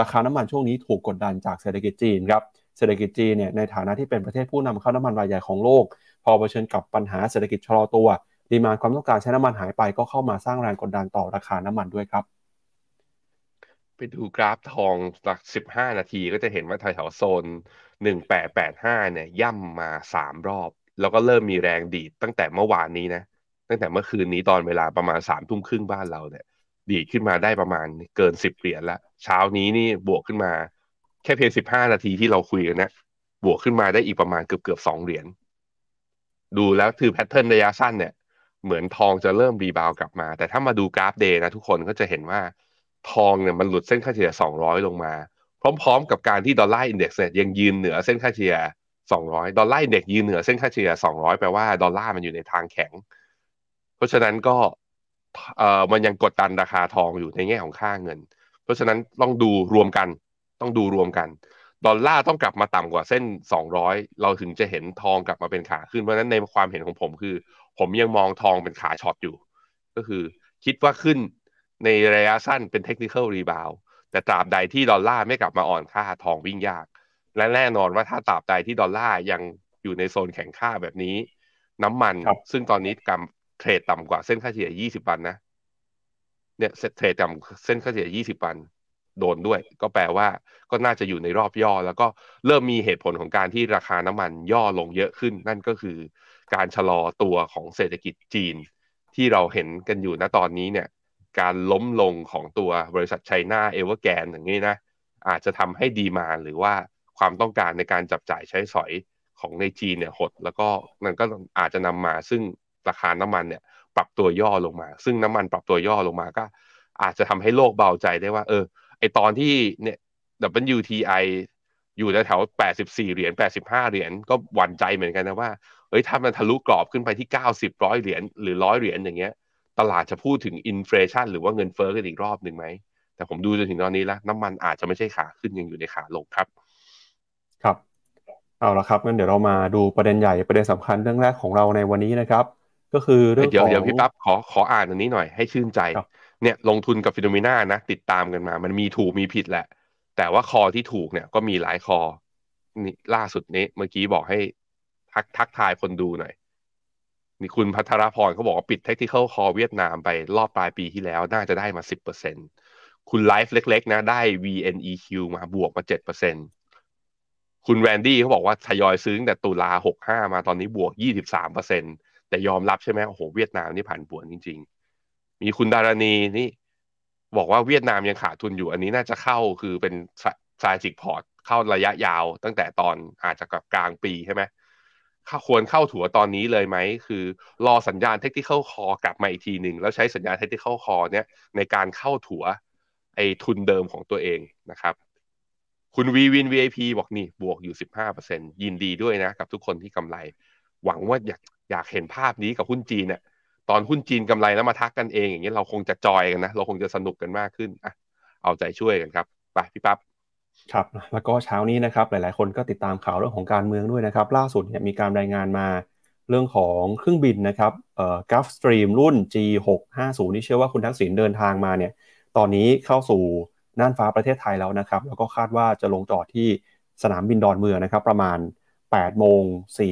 ราคาน้ำมันช่วงนี้ถูกกดดันจากเศรษฐกิจจีนครับเศรษฐกิจจีนเนี่ยในฐานะที่เป็นประเทศผู้นำเข้าน้ำมันรายใหญ่ของโลก พอเผชิญกับปัญหาเศรษฐกิจชะลอตัว ดีมาความต้องการใช้น้ำมันหายไปก็เข้ามาสร้างแรงกดดันต่อราคาน้ำมันด้วยครับไปดูกราฟทองหลักสิบห้านาทีก็จะเห็นว่าแถวโซนหนึ่งแปดแปดห้าเนี่ย ย่ำมาสามรอบ แล้วก็เริ่มมีแรงดีดตั้งแต่เมื่อวานนี้นะ ตั้งแต่เมื่อคืนนี้ตอนเวลาประมาณสามทุ่มครึ่งบ้านเราเนี่ย ดีดขึ้นมาได้ประมาณเกินสิบเหรียญละ เช้านี้นี่บวกขึ้นมา แค่เพียงสิบห้านาทีที่เราคุยกันนะ บวกขึ้นมาได้อีกประมาณเกือบเกือบสองเหรียญ ดูแล้วคือ pattern ระยะสั้นเนี่ย เหมือนทองจะเริ่ม rebound กลับมา แต่ถ้ามาดูกราฟ day นะทุกคนก็จะเห็นว่าทองเนี่ยมันหลุดเส้นค่าเฉลี่ย 200 ลงมา พร้อมๆ กับการที่ dollar index เนี่ยยังยืนเหนือเส้นค่าเฉลี่ย 200 dollar index ยืนเหนือเส้นค่าเฉลี่ย 200 แปลว่าดอลลาร์มันอยู่ในทางแข็ง เพราะฉะนั้นก็เอ่อมันยังกดดันราคาทองอยู่ในแง่ของค่าเงิน เพราะฉะนั้นต้องดูรวมกัน ต้องดูรวมกัน ดอลลาร์ต้องกลับมาต่ำกว่าเส้น 200 เราถึงจะเห็นทองกลับมาเป็นขาขึ้น เพราะฉะนั้นในความเห็นของผมคือ ผมยังมองทองเป็นขา short อยู่ ก็คือคิดว่าขึ้นในระยะสั้นเป็น technical reboundแต่ตราบใดที่ดอลลาร์ไม่กลับมาอ่อนค่าทองวิ่งยาก และแน่นอนว่าถ้าตราบใดที่ดอลลาร์ยังอยู่ในโซนแข็งค่าแบบนี้ น้ำมัน ซึ่งตอนนี้กำเทรดต่ำกว่าเส้นค่าเฉลี่ย 20 วันนะ เนี่ยเทรดต่ำเส้นค่าเฉลี่ย 20 วัน โดนด้วย ก็แปลว่าก็น่าจะอยู่ในรอบย่อ แล้วก็เริ่มมีเหตุผลของการที่ราคาน้ำมันย่อลงเยอะขึ้น นั่นก็คือ การชะลอตัวของเศรษฐกิจจีน ที่เราเห็นกันอยู่ณตอนนี้เนี่ยการล้มลงของตัวบริษัทไชน่าเอเวอร์แกนอย่างนี้นะอาจจะทำให้ดีมาหรือว่าความต้องการในการจับจ่ายใช้สอยของในจีนเนี่ยหด แล้วก็มันก็อาจจะนำมาซึ่งราคาน้ำมันเนี่ยปรับตัวย่อลงมา ซึ่งน้ำมันปรับตัวย่อลงมาก็ อาจจะทำให้โลกเบาใจได้ว่า เออไอตอนที่เนี่ย WTI อยู่แถวแปดสิบสี่เหรียญแปดสิบห้าเหรียญก็หวั่นใจเหมือนกันนะว่า เอ้ยถ้ามันทะลุกรอบขึ้นไปที่เก้าสิบร้อยเหรียญหรือร้อยเหรียญอย่างเงี้ย ตลาดจะพูดถึงอินฟลชันหรือว่าเงินเฟ้อกันอีกรอบหนึ่งไหม แต่ผมดูจนถึงตอนนี้แล้ว น้ำมันอาจจะไม่ใช่ขาขึ้นยังอยู่ในขาลงครับ ครับ เอาละครับงั้นเดี๋ยวเรามาดูประเด็นใหญ่ประเด็นสำคัญเรื่องแรกของเราในวันนี้นะครับ ก็คือเรื่องของเดี๋ยวเดี๋ยวพี่ปั๊บขอขออ่านอันนี้หน่อยให้ชื่นใจครับเนี่ยลงทุนกับฟิโนเมนานะ ติดตามกันมา มันมีถูกมีผิดแหละ แต่ว่าคอที่ถูกเนี่ยก็มีหลายคอนี่ล่าสุดนี้เมื่อกี้บอกให้ ทักทักทายคนดูหน่อยนี่คุณพัทรพรเขาบอกว่าปิด Tactical Call เวียดนามไปรอบปลายปีที่แล้วน่าจะได้มาสิบเปอร์เซ็นต์คุณไลฟ์เล็ก ๆ นะ ได้ VNEQ มาบวกมาเจ็ดเปอร์เซ็นต์คุณแรนดี้เขาบอกว่าทยอยซื้อตั้งแต่ตุลาหกห้ามาตอนนี้บวกยี่สิบสามเปอร์เซ็นต์แต่ยอมรับใช่ไหมโอ้โหเวียดนามนี่ผันผวนจริง ๆ มีคุณดารณีนี่บอกว่าเวียดนามยังขาดทุนอยู่ อันนี้น่าจะเข้าคือเป็น strategic port เข้าระยะยาวตั้งแต่ตอนอาจจะกับกลางปีใช่ไหม ควรเข้าถัวตอนนี้เลยไหม คือรอสัญญาณ technical call กลับมาอีกทีหนึ่งแล้วใช้สัญญาณ technical call เนี่ยในการเข้าถัวไอ้ทุนเดิมของตัวเองนะครับคุณวีวิน VIP บอกนี่บวกอยู่ 15%ยินดีด้วยนะ กับทุกคนที่กำไร หวังว่าอยากอยากเห็นภาพนี้กับหุ้นจีนเนี่ยตอนหุ้นจีนกำไรแล้วมาทักกันเองอย่างเงี้ยเราคงจะจอยกันนะ เราคงจะสนุกกันมากขึ้นอะเอาใจช่วยกันครับ ไปพี่ปั๊บ ครับแล้วก็เช้านี้นะครับหลายๆ คนก็ติดตามข่าวเรื่องของการเมืองด้วยนะครับ ล่าสุดเนี่ยมีการรายงานมาเรื่องของเครื่องบินนะครับเอ่อ Gulfstream รุ่น G650 นี่เชื่อว่าคุณทักษิณเดินทางมาเนี่ยตอนนี้เข้าสู่น่านฟ้าประเทศไทยแล้วนะครับ แล้วก็คาดว่าจะลงจอดที่สนามบินดอนเมืองนะครับ ประมาณ8โมง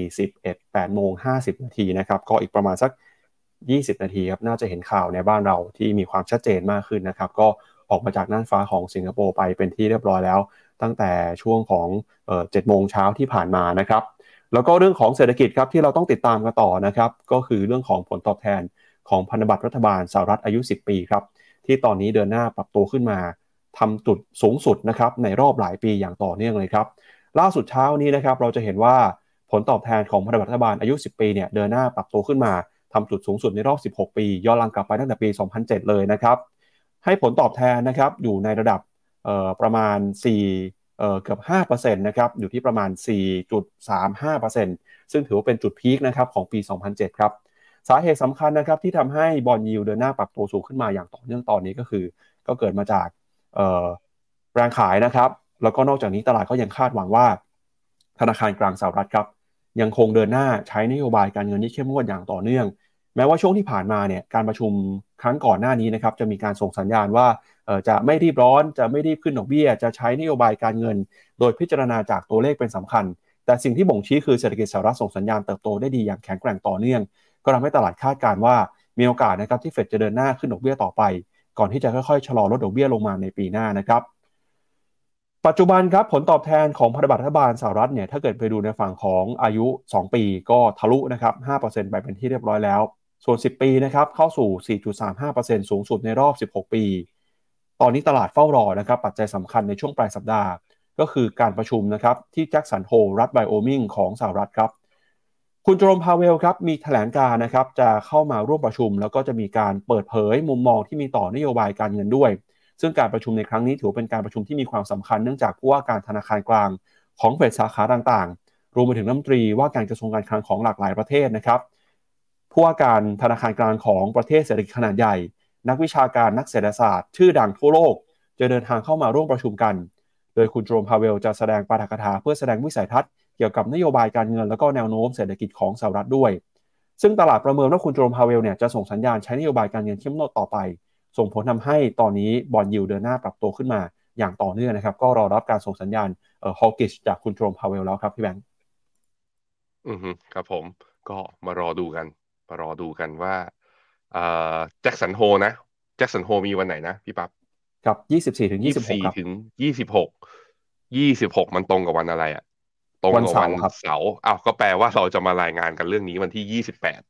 41 8โมง50 นาทีนะครับก็อีกประมาณสัก 20 นาทีครับน่าจะเห็นข่าวในบ้านเราที่มีความชัดเจนมากขึ้นนะครับ ก็ ออกมาจากน่านฟ้าของสิงคโปร์ไปเป็นที่เรียบร้อยแล้ว ตั้งแต่ช่วงของเจ็ดโมงเช้าที่ผ่านมานะครับแล้วก็เรื่องของเศรษฐกิจครับที่เราต้องติดตามกันต่อนะครับก็คือเรื่องของผลตอบแทนของพันธบัตรรัฐบาลสหรัฐอายุ 10 ปีครับที่ตอนนี้เดินหน้าปรับตัวขึ้นมาทำจุดสูงสุดนะครับในรอบหลายปีอย่างต่อเนื่องเลยครับล่าสุดเช้านี้นะครับเราจะเห็นว่าผลตอบแทนของพันธบัตรรัฐบาลอายุ 10 ปีเนี่ยเดินหน้าปรับตัวขึ้นมาทำจุดสูงสุดในรอบ 16 ปี ย้อนหลังกลับไปตั้งแต่ปี 2007 เลยนะครับ ให้ผลตอบแทนนะครับอยู่ในระดับประมาณ 4เเกือบ5%นะครับอยู่ที่ประมาณ 4.35%ซึ่งถือว่าเป็นจุดพีคนะครับของปี 2007 ครับสาเหตุสำคัญนะครับที่ทำให้บอลยิวเดินหน้าปรับตัวสูงขึ้นมาอย่างต่อเนื่องตอนนี้ก็คือ ก็เกิดมาจากแรงขายนะครับ แล้วก็นอกจากนี้ตลาดก็ยังคาดหวังว่า ธนาคารกลางสหรัฐครับยังคงเดินหน้าใช้นโยบายการเงินที่เข้มงวดอย่างต่อเนื่อง ม้ว่าช่วงที่ผ่านมาเนี่ยการประชุมครั้งก่อนหน้านี้นะครับจะมีการส่งสัญญาณว่าจะไม่รีบร้อนจะไม่รีบขึ้นดอกเบี้ย จะใช้นโยบายการเงิน โดยพิจารณาจากตัวเลขเป็นสำคัญ แต่สิ่งที่บ่งชี้คือเศรษฐกิจสหรัฐส่งสัญญาณเติบโตได้ดีอย่างแข็งแกร่งต่อเนื่อง ก็ทำให้ตลาดคาดการณ์ว่ามีโอกาสนะครับที่เฟดจะเดินหน้าขึ้นดอกเบี้ยต่อไป ก่อนที่จะค่อยๆชะลอลดดอกเบี้ยลงมาในปีหน้านะครับปัจจุบันครับผลตอบแทนของพันธบัตรรัฐบาลสหรัฐเนี่ยถ้าเกิดไปดูในฝั่งของอายุ 2 ปีก็ทะลุนะครับ5%ไปเป็นที่เรียบร้อยแล้ว ส่วน 10 ปีนะครับเข้าสู่ 4.35%สูงสุดในรอบ 16 ปี ตอนนี้ตลาดเฝ้ารอนะครับปัจจัยสำคัญในช่วงปลายสัปดาห์ ก็คือการประชุมนะครับที่แจ็คสันโฮรัฐไบโอมิงของสหรัฐครับ คุณโจรมพาเวลครับมีแถลงการนะครับจะเข้ามาร่วมประชุม แล้วก็จะมีการเปิดเผยมุมมองที่มีต่อนโยบายการเงินด้วย ซึ่งการประชุมในครั้งนี้ถือเป็นการประชุมที่มีความสำคัญเนื่องจากผู้ว่าการธนาคารกลางของเฟดสาขาต่างๆ รวมไปถึงรัฐมนตรีว่าการกระทรวงการคลังของหลากหลายประเทศนะครับ ผู้ว่าการธนาคารกลางของประเทศเศรษฐกิจขนาดใหญ่ นักวิชาการนักเศรษฐศาสตร์ ชื่อดังทั่วโลก จะเดินทางเข้ามาร่วมประชุมกัน โดยคุณโจมพาเวลจะแสดงปาฐกถาเพื่อแสดงวิสัยทัศน์เกี่ยวกับนโยบายการเงินและก็แนวโน้มเศรษฐกิจของสหรัฐด้วย ซึ่งตลาดประเมินว่าคุณโจมพาเวลเนี่ยจะส่งสัญญาณใช้นโยบายการเงินเข้มงวดต่อไป ส่งผลทำให้ตอนนี้ bond yield เดินหน้าปรับตัวขึ้นมา อย่างต่อเนื่องนะครับ ก็รอรับการส่งสัญญาณเอ่อ hawkish จากคุณโจมพาเวลแล้วครับพี่แบงค์อือฮึครับผมก็มารอดูกัน มารอดูกันว่าเอ่อ Jackson Hole นะ Jackson Hole มีวันไหนนะพี่ปั๊บครับยี่สิบสี่ถึงยี่สิบหกครับถึงยี่สิบหกยี่สิบหกมันตรงกับวันอะไรอะตรงกับวันเสาร์วันครับเสาร์อ้าวก็แปลว่าเราจะมารายงานกันเรื่องนี้วันที่ยี่สิบแปด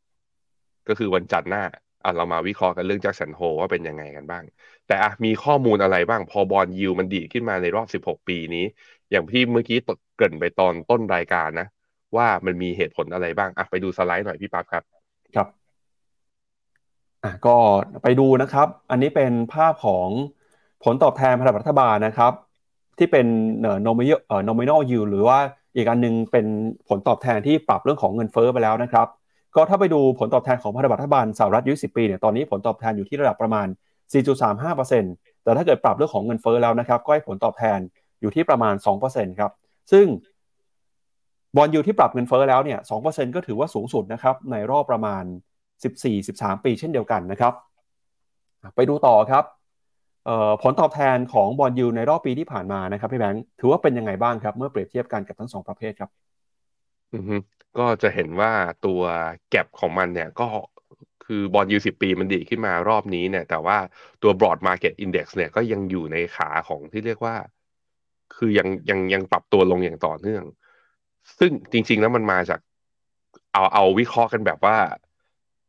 ก็คือวันจันทร์หน้าอะเรามาวิเคราะห์กันเรื่องแจ็คสันโฮว่าเป็นยังไงกันบ้าง แต่อะมีข้อมูลอะไรบ้างพอบอลยิวมันดีดขึ้นมาในรอบสิบหกปีนี้ อย่างที่เมื่อกี้เกริ่นไปตอนต้นรายการนะ ว่ามันมีเหตุผลอะไรบ้างอะไปดูสไลด์หน่อยพี่ปั๊บครับ ครับ อะก็ไปดูนะครับ อันนี้เป็นภาพของผลตอบแทนพันธบัตรรัฐบาลนะครับ ที่เป็นเอ่อ nominal เอ่อ nominal yield หรือว่าอีกอันหนึงเป็นผลตอบแทนที่ปรับเรื่องของเงินเฟ้อไปแล้วนะครับ ก็ถ้าไปดูผลตอบแทนของพันธบัตรรัฐบาลสหรัฐยุ10 ปีเนี่ยตอนนี้ผลตอบแทนอยู่ที่ระดับประมาณ 4.35%แต่ถ้าเกิดปรับเรื่องของเงินเฟ้อแล้วนะครับ ก็ให้ผลตอบแทนอยู่ที่ประมาณ 2%ครับซึ่ง บอลยูที่ปรับเงินเฟ้อแล้วเนี่ย2%ก็ถือว่าสูงสุดนะครับในรอบประมาณ 14-13 ปีเช่นเดียวกันนะครับ ไปดูต่อครับผลตอบแทนของบอลยูในรอบปีที่ผ่านมานะครับพี่แบงค์ถือว่าเป็นยังไงบ้างครับ เมื่อเปรียบเทียบกันกับทั้งสองประเภทครับอือฮึก็จะเห็นว่าตัวแก็บของมันเนี่ยก็คือบอลยูสิบปีมันดีขึ้นมารอบนี้เนี่ย แต่ว่าตัว broad market index เนี่ยก็ยังอยู่ในขาของที่เรียกว่า คือยังยังยังปรับตัวลงอย่างต่อเนื่อง ซึ่งจริง ๆ แล้วมันมาจาก เอาเอาวิเคราะห์กันแบบว่า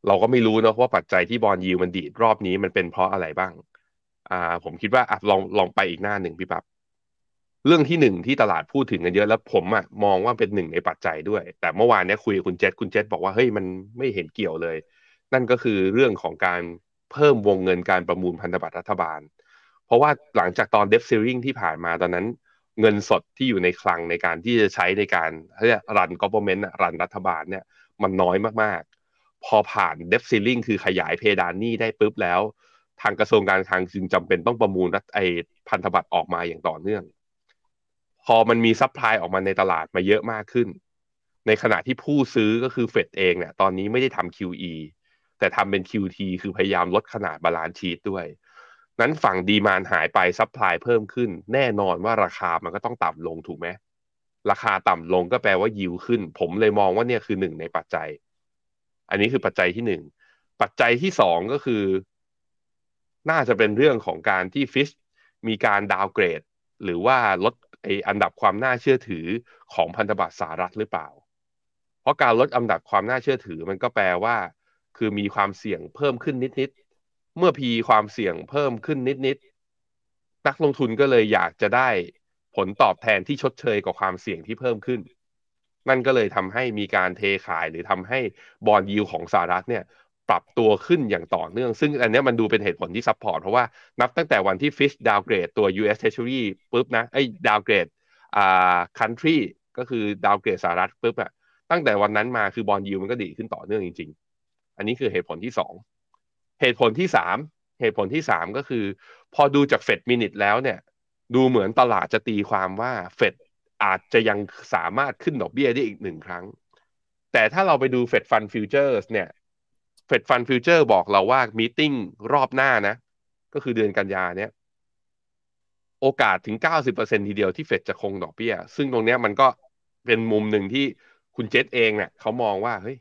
เราก็ไม่รู้เนอะว่าปัจจัยที่บอลยูมันดีดรอบนี้มันเป็นเพราะอะไรบ้าง อ่า ผมคิดว่าอะลองลองไปอีกหน้าหนึ่งพี่ปั๊บเรื่องที่หนึ่งที่ตลาดพูดถึงกันเยอะแล้วผมอะมองว่าเป็นหนึ่งในปัจจัยด้วย แต่เมื่อวานเนี้ยคุยกับคุณเจษคุณเจษบอกว่าเฮ้ยมันไม่เห็นเกี่ยวเลย นั่นก็คือเรื่องของการเพิ่มวงเงินการประมูลพันธบัตรรัฐบาล เพราะว่าหลังจากตอน debt ceiling ที่ผ่านมาตอนนั้น เงินสดที่อยู่ในคลังในการที่จะใช้ในการเรียก run government run รัฐบาลเนี่ยมันน้อยมากๆ พอผ่าน debt ceiling คือขยายเพดานหนี้ได้ปุ๊บแล้ว ทางกระทรวงการคลังจึงจำเป็นต้องประมูลรัฐไอพันธบัตรออกมาอย่างต่อเนื่อง พอมันมี supply ออกมาในตลาดมาเยอะมากขึ้น ในขณะที่ผู้ซื้อก็คือเฟดเองเนี่ยตอนนี้ไม่ได้ทำ QE แต่ทำเป็น QT คือพยายามลดขนาด balance sheet ด้วย นั้นฝั่ง demand หายไป supply เพิ่มขึ้น แน่นอนว่าราคามันก็ต้องต่ำลงถูกไหมราคาต่ำลงก็แปลว่ายิวขึ้น ผมเลยมองว่าเนี่ยคือหนึ่งในปัจจัย อันนี้คือปัจจัยที่หนึ่งปัจจัยที่สองก็คือ น่าจะเป็นเรื่องของการที่ฟิชมีการดาวเกรด หรือว่าลดไออันดับความน่าเชื่อถือของพันธบัตรสหรัฐหรือเปล่า เพราะการลดอันดับความน่าเชื่อถือมันก็แปลว่า คือมีความเสี่ยงเพิ่มขึ้นนิด เมื่อพีความเสี่ยงเพิ่มขึ้นนิดๆนักลงทุนก็เลยอยากจะได้ผลตอบแทนที่ชดเชยกับความเสี่ยงที่เพิ่มขึ้น นั่นก็เลยทำให้มีการเทขายหรือทำให้ bond yield ของสหรัฐเนี่ยปรับตัวขึ้นอย่างต่อเนื่อง ซึ่งอันนี้มันดูเป็นเหตุผลที่ support เพราะว่านับตั้งแต่วันที่ Fitch downgrade ตัว US Treasury ปุ๊บนะไอ้ downgrade อ่า country ก็คือ downgrade สหรัฐปุ๊บอะตั้งแต่วันนั้นมาคือ bond yield มันก็ดีดขึ้นต่อเนื่องจริง ๆ อันนี้คือเหตุผลที่สอง เหตุผลที่สามเหตุผลที่สามก็คือ พอดูจากเฟด minute แล้วเนี่ย ดูเหมือนตลาดจะตีความว่าเฟดอาจจะยังสามารถขึ้นดอกเบี้ยได้อีกหนึ่งครั้ง แต่ถ้าเราไปดู Fed Funds Futures เนี่ย Fed Funds Future บอกเราว่า meeting รอบหน้านะ ก็คือเดือนกันยาเนี่ยโอกาสถึง 90%ทีเดียวที่เฟดจะคงดอกเบี้ย ซึ่งตรงเนี้ยมันก็เป็นมุมหนึ่งที่คุณเจษเองเนี่ยเขามองว่าเฮ้ย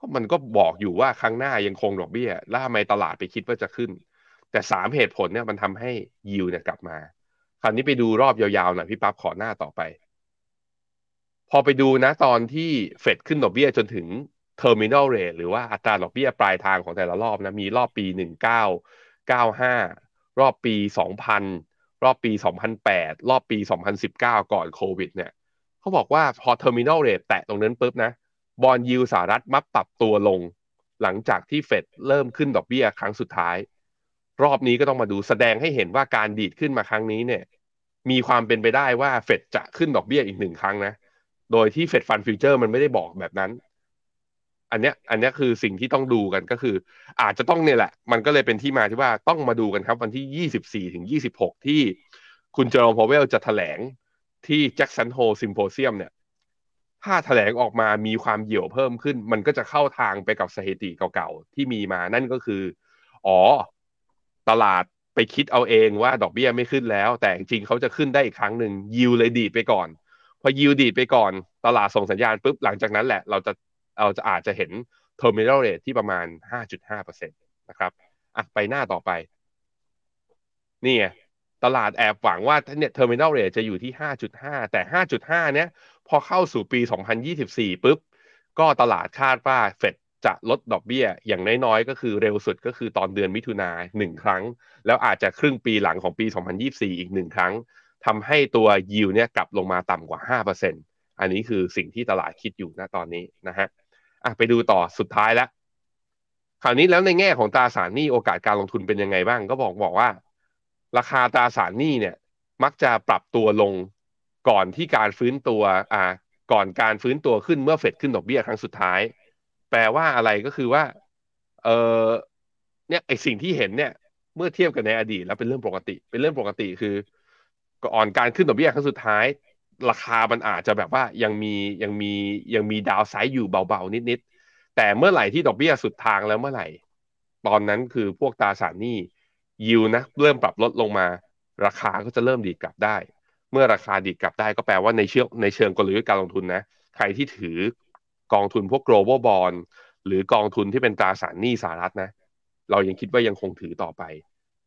ก็มันก็บอกอยู่ว่าครั้งหน้ายังคงดอกเบี้ย แล้วทำไมตลาดไปคิดว่าจะขึ้น แต่สามเหตุผลเนี่ยมันทำให้ยิวเนี่ยกลับมา คราวนี้ไปดูรอบยาวๆหน่อยพี่ปั๊บขอหน้าต่อไป พอไปดูนะตอนที่เฟดขึ้นดอกเบี้ยจนถึง terminal rate หรือว่าอัตราดอกเบี้ยปลายทางของแต่ละรอบนะมีรอบปี 1995 รอบปี 2000 รอบปี 2008 รอบปี 2019 ก่อนโควิดเนี่ยเขาบอกว่าพอ terminal rate แตะตรงนั้นปุ๊บนะ บอลยิวสหรัฐมักปรับตัวลง หลังจากที่เฟดเริ่มขึ้นดอกเบี้ยครั้งสุดท้าย รอบนี้ก็ต้องมาดูแสดงให้เห็นว่าการดีดขึ้นมาครั้งนี้เนี่ย มีความเป็นไปได้ว่าเฟดจะขึ้นดอกเบี้ยอีกหนึ่งครั้งนะ โดยที่ Fed Funds Future มันไม่ได้บอกแบบนั้น อันเนี้ยอันเนี้ยคือสิ่งที่ต้องดูกันก็คือ อาจจะต้องเนี่ยแหละ มันก็เลยเป็นที่มาที่ว่าต้องมาดูกันครับ วันที่24ถึง26ที่คุณ Jerome Powell จะแถลงที่ Jackson Hole Symposium เนี่ย ถ้าแถลงออกมามีความเหี่ยวเพิ่มขึ้น มันก็จะเข้าทางไปกับสถิติเก่าๆที่มีมานั่นก็คือ อ๋อ ตลาดไปคิดเอาเองว่าดอกเบี้ยไม่ขึ้นแล้ว แต่จริงเขาจะขึ้นได้อีกครั้งหนึ่งยิวเลยดีดไปก่อน พอยิวดีดไปก่อน ตลาดส่งสัญญาณปุ๊บหลังจากนั้นแหละ เราจะเราจะอาจจะเห็น terminal rate ที่ประมาณ 5.5%นะครับอะไปหน้าต่อไปนี่ไงตลาดแอบหวังว่าเนี่ย terminal rate จะอยู่ที่ 5.5 แต่ 5.5 เนี้ย พอเข้าสู่ปี 2024ปุ๊บก็ตลาดคาดว่าเฟดจะลดดอกเบี้ย อย่างน้อยๆ ก็คือเร็วสุดก็คือตอนเดือนมิถุนาหนึ่งครั้ง แล้วอาจจะครึ่งปีหลังของปี 2024 อีกหนึ่งครั้งทำให้ตัวยิวเนี่ยกลับลงมาต่ำกว่า 5%อันนี้คือสิ่งที่ตลาดคิดอยู่ณตอนนี้นะฮะอะไปดูต่อสุดท้ายแล้วคราวนี้แล้วในแง่ของตราสารหนี้โอกาสการลงทุนเป็นยังไงบ้าง ก็บอกบอกว่า ราคาตราสารหนี้เนี่ย มักจะปรับตัวลง ก่อนที่การฟื้นตัวอ่าก่อนการฟื้นตัวขึ้นเมื่อเฟดขึ้นดอกเบี้ยครั้งสุดท้าย แปลว่าอะไรก็คือว่า เออเนี่ยไอสิ่งที่เห็นเนี่ย เมื่อเทียบกับในอดีตแล้วเป็นเรื่องปกติ เป็นเรื่องปกติคือ ก่อนการขึ้นดอกเบี้ยครั้งสุดท้าย ราคามันอาจจะแบบว่ายังมียังมียังมีดาวไซด์อยู่เบาๆนิดๆแต่เมื่อไหร่ที่ดอกเบี้ยสุดทางแล้วเมื่อไหร่ ตอนนั้นคือพวกตราสารหนี้ยิวนะเริ่มปรับลดลงมา ราคาก็จะเริ่มดีดกลับได้ เมื่อราคาดีกลับได้ก็แปลว่าในเชิงในเชิงกลยุทธ์การลงทุนนะ ใครที่ถือกองทุนพวก global bond หรือกองทุนที่เป็นตราสารหนี้สหรัฐนะ เรายังคิดว่ายังคงถือต่อไป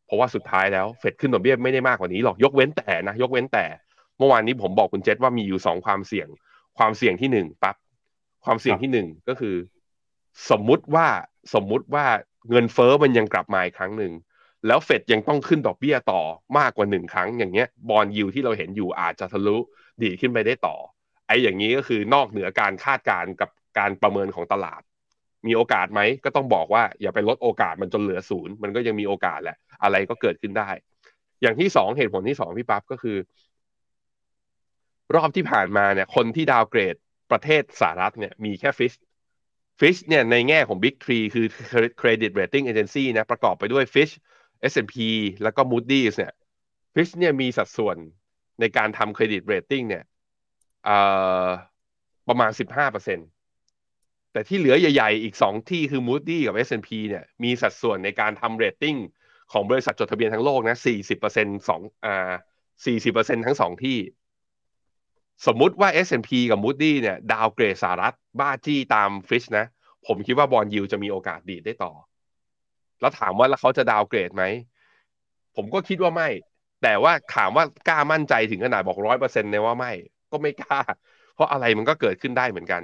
เพราะว่าสุดท้ายแล้วเฟดขึ้นดอกเบี้ยไม่ได้มากกว่านี้หรอกยกเว้นแต่นะ ยกเว้นแต่ เมื่อวานนี้ผมบอกคุณเจษว่ามีอยู่สองความเสี่ยง ความเสี่ยงที่หนึ่งปั๊บความเสี่ยงที่หนึ่งก็คือ สมมุติว่าสมมุติว่าเงินเฟอ้อมันยังกลับมาอีกครั้งหนึ่ง แล้วเฟดยังต้องขึ้นดอกเบี้ยต่อมากกว่าหนึ่งครั้ง อย่างเงี้ยบอลยูที่เราเห็นอยู่อาจจะทะลุดีขึ้นไปได้ต่อ ไอ้อย่างนี้ก็คือนอกเหนือการคาดการณ์กับการประเมินของตลาด มีโอกาสไหมก็ต้องบอกว่าอย่าไปลดโอกาสมันจนเหลือศูนย์มันก็ยังมีโอกาสแหละ อะไรก็เกิดขึ้นได้ อย่างที่สองเหตุผลที่สองพี่ปั๊บก็คือ รอบที่ผ่านมาเนี่ย คนที่ downgrade ประเทศสหรัฐเนี่ยมีแค่ Fitch Fitch เนี่ยในแง่ของ Big Three คือ Credit Rating Agency นะประกอบไปด้วย Fitch S&P แล้วก็ Moody's เนี่ย Fitch เนี่ยมีสัดส่วนในการทำ credit rating เนี่ยประมาณ 15%แต่ที่เหลือใหญ่ ๆ อีก 2 ที่คือ Moody กับ S&P เนี่ยมีสัดส่วนในการทำเรตติ้งของบริษัทจดทะเบียนทั้งโลกนะ 40%สองอ่า40%ทั้ง2ที่ สมมุติว่า S&P กับ Moody เนี่ยดาวเกรดสหรัฐบ้าจี้ตาม Fitch นะ ผมคิดว่าบอลยิวจะมีโอกาสดีดได้ต่อ แล้วถามว่าแล้วเขาจะดาวเกรดไหม ผมก็คิดว่าไม่ แต่ว่าถามว่ากล้ามั่นใจถึงขนาดบอกร้อยเปอร์เซ็นต์ในว่าไม่ ก็ไม่กล้า เพราะอะไรมันก็เกิดขึ้นได้เหมือนกัน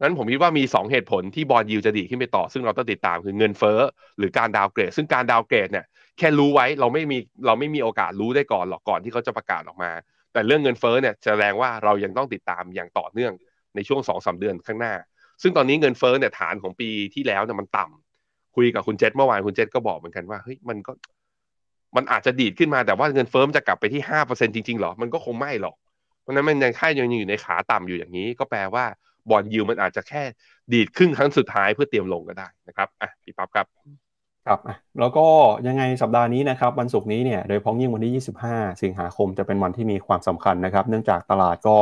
นั้นผมคิดว่ามี 2 เหตุผลที่บอลยิวจะดีขึ้นไปต่อ ซึ่งเราต้องติดตามคือเงินเฟ้อหรือการดาวเกรด ซึ่งการดาวเกรดเนี่ยแค่รู้ไว้เราไม่มีเราไม่มีโอกาสรู้ได้ก่อนหรอกก่อนที่เขาจะประกาศออกมา แต่เรื่องเงินเฟ้อเนี่ยจะแรงว่าเรายังต้องติดตามอย่างต่อเนื่องในช่วงสองสาเดือนข้างหน้า ซึ่งตอนนี้เงินเฟ้อเนี่ยฐานของปีที่แล้วเนี่ยมันต่ำ คุยกับคุณเจษเมื่อวานคุณเจษก็บอกเหมือนกันว่าเฮ้ยมันก็มันอาจจะดีดขึ้นมาแต่ว่าเงินเฟ้อมจะกลับไปที่ห้าเปอร์เซ็นจริงๆหรอ มันก็คงไม่หรอก เพราะนั้นมันยังค่ายังอยู่ในขาต่ำอยู่อย่างนี้ ก็แปลว่าบอลยิวมันอาจจะแค่ดีดครึ่งครั้งสุดท้ายเพื่อเตรียมลงก็ได้นะครับอะพี่ปั๊บครับครับแล้วก็ยังไงสัปดาห์นี้นะครับวันศุกร์นี้เนี่ยโดยพ้องยิ่งวันที่ 25 สิงหาคมจะเป็นวันที่มีความสำคัญนะครับ เนื่องจากตลาดก็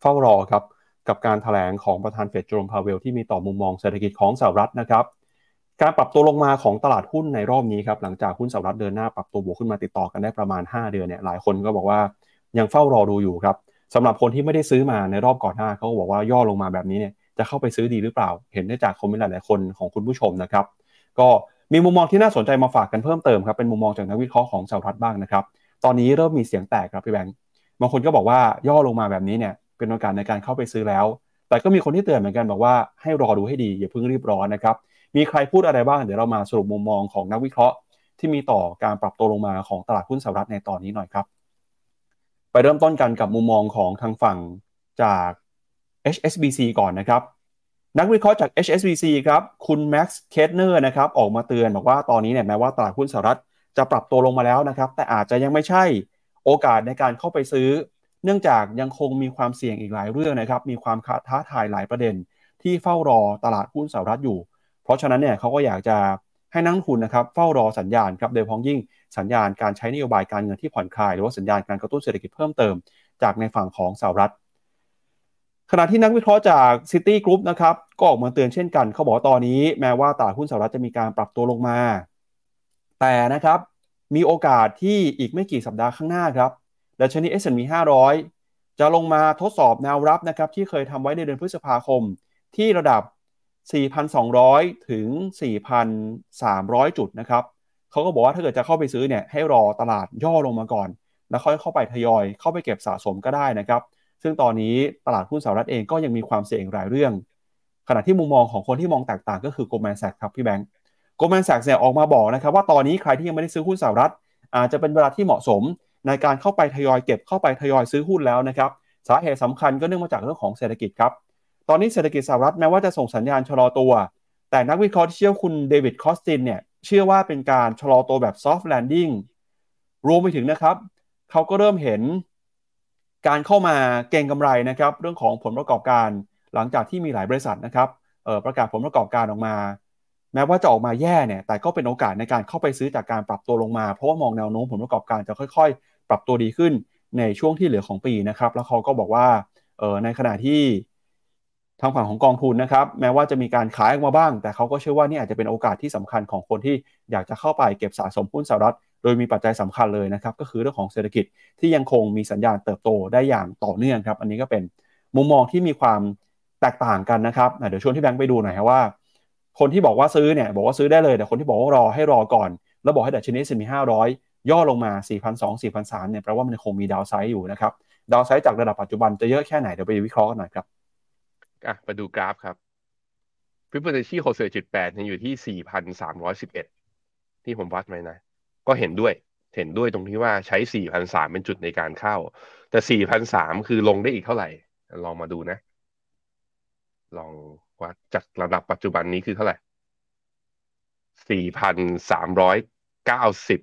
เฝ้ารอครับกับการถแถลงของประธานเฟดโจมพาเวลที่มีต่อมุมมองเศรษฐกิจของสหรัฐนะครับ การปรับตัวลงมาของตลาดหุ้นในรอบนี้ครับหลังจากหุ้นสหรัฐเดินหน้าปรับตัวบวกขึ้นมาติดต่อกันได้ประมาณ 5 เดือนเนี่ยหลายคนก็บอกว่ายังเฝ้ารอดูอยู่ครับสำหรับคนที่ไม่ได้ซื้อมาในรอบก่อนหน้าเขาบอกว่าย่อลงมาแบบนี้เนี่ยจะเข้าไปซื้อดีหรือเปล่า เห็นได้จากคอมเมนต์หลายๆคนของคุณผู้ชมนะครับก็มีมุมมองที่น่าสนใจมาฝากกันเพิ่มเติมครับเป็นมุมมองจากนักวิเคราะห์ของสหรัฐบ้างนะครับตอนนี้เริ่มมีเสียงแตกครับพี่แบงค์บางคนก็บอกว่าย่อลงมาแบบนี้เนี่ยเป็นโอกาสในการเข้าไปซื้อแล้ว แต่ก็มีคนที่เตือนเหมือนกันบอกว่าให้รอดูให้ดีอย่าเพิ่งรีบร้อนนะครับ มีใครพูดอะไรบ้าง เดี๋ยวเรามาสรุปมุมมองของนักวิเคราะห์ ที่มีต่อการปรับตัวลงมาของตลาดหุ้นสหรัฐในตอนนี้หน่อยครับ ไปเริ่มต้นกันกับมุมมองของทางฝั่งจาก HSBC ก่อนนะครับ นักวิเคราะห์จาก HSBC ครับคุณ Max Kettner นะครับออกมาเตือนบอกว่าตอนนี้เนี่ยแม้ว่าตลาดหุ้นสหรัฐจะปรับตัวลงมาแล้วนะครับ แต่อาจจะยังไม่ใช่โอกาสในการเข้าไปซื้อ เนื่องจากยังคงมีความเสี่ยงอีกหลายเรื่องนะครับ มีความท้าทายหลายประเด็น ที่เฝ้ารอตลาดหุ้นสหรัฐอยู่ เพราะฉะนั้นเนี่ยเขาก็อยากจะให้นักลงทุนนะครับเฝ้ารอสัญญาณครับโดยเฉพาะอย่างยิ่งสัญญาณการใช้นโยบายการเงินที่ผ่อนคลาย หรือว่าสัญญาณการกระตุ้นเศรษฐกิจเพิ่มเติมจากในฝั่งของสหรัฐ ขณะที่นักวิเคราะห์จาก Citigroup นะครับก็ออกมาเตือนเช่นกันเขาบอกตอนนี้แม้ว่าตลาดหุ้นสหรัฐจะมีการปรับตัวลงมา แต่นะครับมีโอกาสที่อีกไม่กี่สัปดาห์ข้างหน้าครับดัชนี S&P 500 จะลงมาทดสอบแนวรับนะครับที่เคยทำไว้ในเดือนพฤษภาคม ที่ระดับ 4,200 ถึง 4,300 จุดนะครับเขาก็บอกว่าถ้าเกิดจะเข้าไปซื้อเนี่ยให้รอตลาดย่อลงมาก่อน แล้วค่อยเข้าไปทยอยเข้าไปเก็บสะสมก็ได้นะครับ ซึ่งตอนนี้ตลาดหุ้นสหรัฐเองก็ยังมีความเสี่ยงหลายเรื่อง ขณะที่มุมมองของคนที่มองแตกต่างก็คือ Goldman Sachs ครับพี่แบงก์ Goldman Sachs เนี่ยออกมาบอกนะครับว่าตอนนี้ใครที่ยังไม่ได้ซื้อหุ้นสหรัฐ อาจจะเป็นเวลาที่เหมาะสมในการเข้าไปทยอยเก็บเข้าไปทยอยซื้อหุ้นแล้วนะครับสาเหตุสำคัญก็เนื่องมาจากเรื่องของเศรษฐกิจครับ ตอนนี้เศรษฐกิจสหรัฐแม้ว่าจะส่งสัญญาณชะลอตัว แต่นักวิเคราะห์ที่เชื่อคุณเดวิดคอสตินเนี่ยเชื่อว่าเป็นการชะลอตัวแบบ soft landing รวมไปถึงนะครับ เขาก็เริ่มเห็นการเข้ามาเก็งกำไรนะครับ เรื่องของผลประกอบการหลังจากที่มีหลายบริษัทนะครับประกาศผลประกอบการออกมา แม้ว่าจะออกมาแย่เนี่ยแต่ก็เป็นโอกาสในการเข้าไปซื้อจากการปรับตัวลงมา เพราะว่ามองแนวโน้มผลประกอบการจะค่อย ๆ ปรับตัวดีขึ้นในช่วงที่เหลือของปีนะครับ แล้วเขาก็บอกว่าในขณะที่ ทางฝั่งของกองทุนนะครับ แม้ว่าจะมีการขายออกมาบ้าง แต่เขาก็เชื่อว่านี่อาจจะเป็นโอกาสที่สำคัญของคนที่อยากจะเข้าไปเก็บสะสมหุ้นสหรัฐ โดยมีปัจจัยสำคัญเลยนะครับ ก็คือเรื่องของเศรษฐกิจที่ยังคงมีสัญญาณเติบโตได้อย่างต่อเนื่องครับ อันนี้ก็เป็นมุมมองที่มีความแตกต่างกันนะครับเดี๋ยวชวนที่แบงค์ไปดูหน่อยครับว่า คนที่บอกว่าซื้อเนี่ยบอกว่าซื้อได้เลยแต่คนที่บอกว่ารอให้รอก่อน แล้วบอกให้ดัชนี S&P ห้าร้อยย่อลงมา 4,200 4,300เนี่ยแปลว่ามันคงมี downside อยู่นะครับ downside จากระดับปัจจุบันจะเยอะแค่ไหนเดี๋ยวไปวิเคราะห์กันหน่อยครับ อะไปดูกราฟครับฟิบเบอร์ชีโฮเซลจุดแปดอยู่ที่สี่พันสามร้อยสิบเอ็ดที่ผมวัดไว้นะ ก็เห็นด้วย เห็นด้วยตรงที่ว่าใช้สี่พันสามเป็นจุดในการเข้า แต่สี่พันสามคือลงได้อีกเท่าไหร่ ลองมาดูนะ ลองวัดจากระดับปัจจุบันนี้คือเท่าไหร่สี่พันสามร้อยเก้าสิบ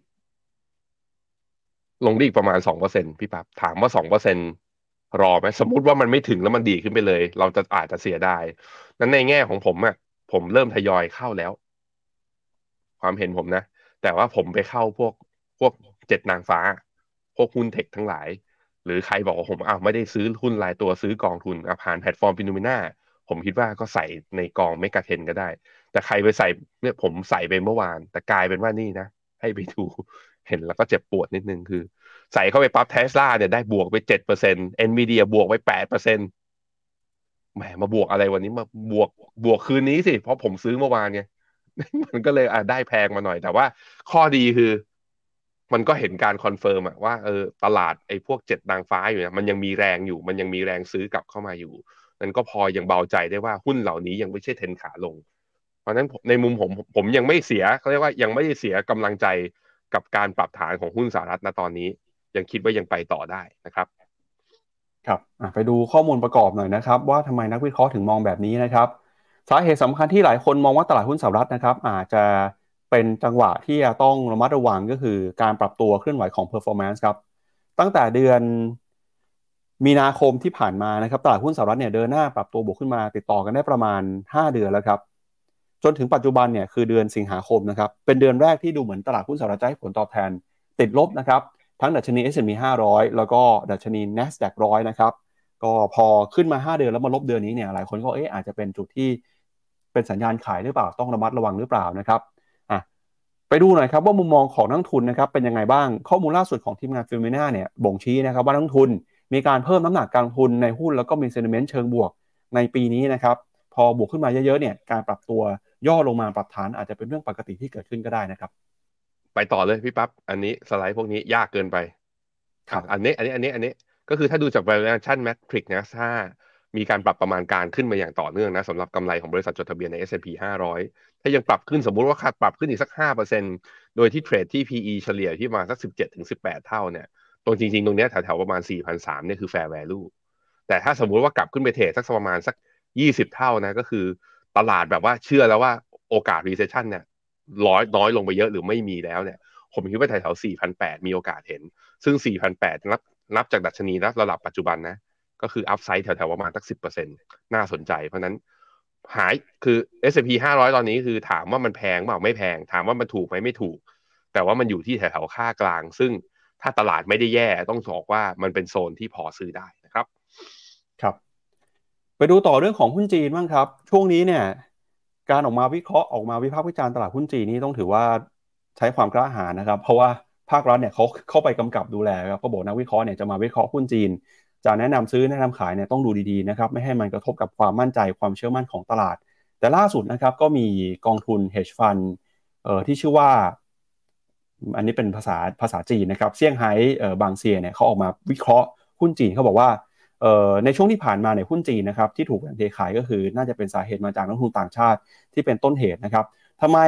ลงได้อีกประมาณสองเปอร์เซ็นพี่ปับถามว่าสองเปอ รอไหมสมมติว่ามันไม่ถึงแล้วมันดีดขึ้นไปเลย เราจะอาจจะเสียได้นั้นในแง่ของผมอะผมเริ่มทยอยเข้าแล้ว ความเห็นผมนะ แต่ว่าผมไปเข้าพวกพวกเจ็ดนางฟ้า พวกหุ้น tech ทั้งหลาย หรือใครบอกว่าผมอ้าวไม่ได้ซื้อหุ้นรายตัวซื้อกองทุนผ่านแพลตฟอร์ม FINNOMENAผมคิดว่าก็ใส่ในกอง MEGA 10ก็ได้ แต่ใครไปใส่เนี่ยผมใส่ไปเมื่อวาน แต่กลายเป็นว่านี่นะให้ไปดูเห็นแล้วก็เจ็บปวดนิดนึงคือ ใส่เข้าไปปั๊บเทสลาเนี่ยได้บวกไปเจ็ดเปอร์เซ็นต์ NVIDIA บวกไปแปดเปอร์เซ็นต์แหมมาบวกอะไรวันนี้มาบวกบวกคืนนี้สิ เพราะผมซื้อเมื่อวานไงมันก็เลยอะได้แพงมาหน่อย แต่ว่าข้อดีคือ มันก็เห็นการ confirm อะว่าเออตลาดไอ้พวกเจ็ดนางฟ้าอยู่เนี่ยมันยังมีแรงอยู่ มันยังมีแรงซื้อกลับเข้ามาอยู่นั่นก็พอยังเบาใจได้ว่าหุ้นเหล่านี้ยังไม่ใช่เทนขาลง เพราะนั้นในมุมผมผมยังไม่เสียเขาเรียกว่ายังไม่ได้เสียกำลังใจกับการปรับฐานของหุ้นสหรัฐณตอนนี้ ยังคิดว่ายังไปต่อได้นะครับครับไปดูข้อมูลประกอบหน่อยนะครับ ว่าทำไมนักวิเคราะห์ถึงมองแบบนี้นะครับ สาเหตุสำคัญที่หลายคนมองว่าตลาดหุ้นสหรัฐนะครับ อาจจะเป็นจังหวะที่จะต้องระมัดระวังก็คือการปรับตัวเคลื่อนไหวของ performance ครับ ตั้งแต่เดือนมีนาคมที่ผ่านมานะครับตลาดหุ้นสหรัฐเนี่ยเดินหน้าปรับตัวบวกขึ้นมาติดต่อกันได้ประมาณ 5 เดือนแล้วครับจนถึงปัจจุบันเนี่ยคือเดือนสิงหาคมนะครับเป็นเดือนแรกที่ดูเหมือนตลาดหุ้นสหรัฐจะให้ผลตอบแทนติดลบนะครับ ทั้งดัชนี S&P 500 แล้วก็ดัชนี NASDAQ 100 นะครับ ก็พอขึ้นมา 5 เดือนแล้วมาลบเดือนนี้เนี่ยหลายคนก็เอ๊ะอาจจะเป็นจุดที่เป็นสัญญาณขายหรือเปล่าต้องระมัดระวังหรือเปล่านะครับอะไปดูหน่อยครับว่ามุมมองของนักลงทุนนะครับเป็นยังไงบ้างข้อมูลล่าสุดของทีมงาน FINNOMENA เนี่ยบ่งชี้นะครับว่านักลงทุนมีการเพิ่มน้ำหนักการลงทุนในหุ้นแล้วก็มี sentiment เชิงบวกในปีนี้นะครับพอบวกขึ้นมาเยอะๆเนี่ยการปรับตัวย่อลงมาปรับฐานอาจจะเป็นเรื่องปกติที่เกิดขึ้นก็ได้นะครับ ไปต่อเลยพี่ปั๊บอันนี้สไลด์พวกนี้ยากเกินไปครับอันนี้ อันนี้ อันนี้ อันนี้ ก็คือถ้าดูจาก valuation metric นะถ้ามีการปรับประมาณการขึ้นมาอย่างต่อเนื่องนะสำหรับกำไรของบริษัทจดทะเบียนใน S&P 500 ถ้ายังปรับขึ้นสมมุติว่าคาดปรับขึ้นอีกสัก 5%โดยที่เทรดที่ PE เฉลี่ยที่มาสัก 17-18 เท่าเนี่ย ตรงจริง ๆ ตรงนี้แถวๆประมาณ 4,300เนี่ยคือ fair value แต่ถ้าสมมุติว่ากลับขึ้นไปเทรดสักประมาณสัก 20 เท่านะก็คือตลาดแบบว่าเชื่อแล้วว่าโอกาส recession เนี่ย ร้อยน้อยลงไปเยอะหรือไม่มีแล้วเนี่ย ผมคิดว่าแถวๆ4,800 มีโอกาสเห็น ซึ่ง 4,800 นับนับจากดัชนีนะระดับปัจจุบันนะ ก็คืออัพไซด์แถวๆประมาณสัก 10%น่าสนใจ เพราะนั้นหายคือ S&P 500 ตอนนี้คือถามว่ามันแพงเปล่าไม่แพง ถามว่ามันถูกไหมไม่ถูก แต่ว่ามันอยู่ที่แถวๆค่ากลาง ซึ่งถ้าตลาดไม่ได้แย่ต้องบอกว่ามันเป็นโซนที่พอซื้อได้นะครับ ครับ ไปดูต่อเรื่องของหุ้นจีนบ้างครับ ช่วงนี้เนี่ย การออกมาวิเคราะห์ออกมาวิพากษ์วิจารณ์ตลาดหุ้นจีนนี่ต้องถือว่าใช้ความกล้าหาญนะครับ เพราะว่าภาครัฐเนี่ยเขาเข้าไปกำกับดูแลครับก็บอกนักวิเคราะห์เนี่ยจะมาวิเคราะห์หุ้นจีน จะแนะนำซื้อแนะนำขายเนี่ยต้องดูดีๆนะครับไม่ให้มันกระทบกับความมั่นใจความเชื่อมั่นของตลาด แต่ล่าสุดนะครับก็มีกองทุน hedge fund เอ่อที่ชื่อว่า อันนี้เป็นภาษาภาษาจีนนะครับเซี่ยงไฮ้เอ่อบางเซียเนี่ยเขาออกมาวิเคราะห์หุ้นจีนเขาบอกว่า ในช่วงที่ผ่านมาเนี่ยหุ้นจีนนะครับที่ถูกแบ่งเทขายก็คือน่าจะเป็นสาเหตุมาจากนักลงทุนต่างชาติที่เป็นต้นเหตุนะครับทำไม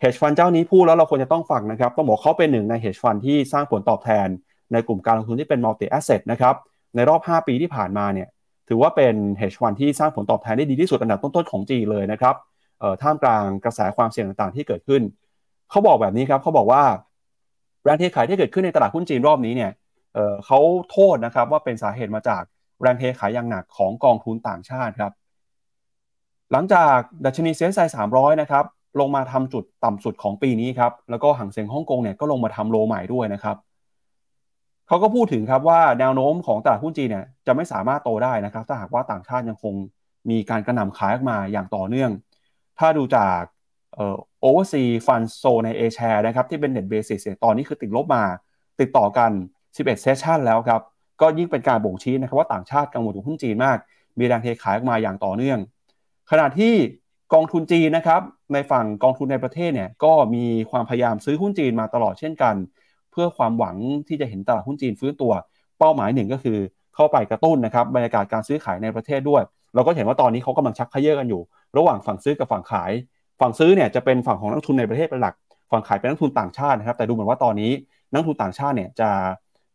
เฮดฟันเจ้านี้พูดแล้วเราควรจะต้องฟังนะครับต้องบอกเขาเป็นหนึ่งในเฮดฟันที่สร้างผลตอบแทน ในกลุ่มการลงทุนที่เป็น multi-asset นะครับในรอบ 5 ปีที่ผ่านมาเนี่ยถือว่าเป็น hedge fund ที่สร้างผลตอบแทนได้ดีที่สุดอันดับต้นๆของจีนเลยนะครับท่ามกลางกระแสความเสี่ยงต่างๆ ที่เกิดขึ้น เขาบอกแบบนี้ครับเขาบอกว่าแรงเทขายที่เกิดขึ้นในตลาดหุ้นจีนรอบนี้เนี่ย เขาโทษนะครับว่าเป็นสาเหตุมาจากแรงเทขายอย่างหนักของกองทุนต่างชาติครับ หลังจากดัชนี CSI สามร้อยนะครับ ลงมาทำจุดต่ำสุดของปีนี้ครับ แล้วก็ฮั่งเส็งฮ่องกงเนี่ยก็ลงมาทำ low ใหม่ด้วยนะครับเขาก็พูดถึงครับว่าแนวโน้มของตลาดหุ้นจีนเนี่ยจะไม่สามารถโตได้นะครับ ถ้าหากว่าต่างชาติยังคงมีการกระหน่ำขายออกมาอย่างต่อเนื่อง ถ้าดูจากเอ่อ oversea fund zone ใน A share นะครับที่เป็น net basis ตอนนี้คือติดลบมาติดต่อกัน 11 session แล้วครับ ก็ยิ่งเป็นการบ่งชี้นะครับว่าต่างชาติกังวลถึงหุ้นจีนมาก มีแรงเทขายออกมาอย่างต่อเนื่อง ขณะที่กองทุนจีนนะครับในฝั่งกองทุนในประเทศเนี่ยก็มีความพยายามซื้อหุ้นจีนมาตลอดเช่นกัน เพื่อความหวังที่จะเห็นตลาดหุ้นจีนฟื้นตัว เป้าหมายหนึ่งก็คือเข้าไปกระตุ้นนะครับบรรยากาศการซื้อขายในประเทศด้วย เราก็เห็นว่าตอนนี้เขากำลังชักเขยื้อกันอยู่ ระหว่างฝั่งซื้อกับฝั่งขาย ฝั่งซื้อเนี่ยจะเป็นฝั่งของนักทุนในประเทศเป็นหลัก ฝั่งขายเป็นนักทุนต่างชาตินะครับแต่ดูเหมือนว่าตอนนี้นักทุนต่างชาติเนี่ยจะ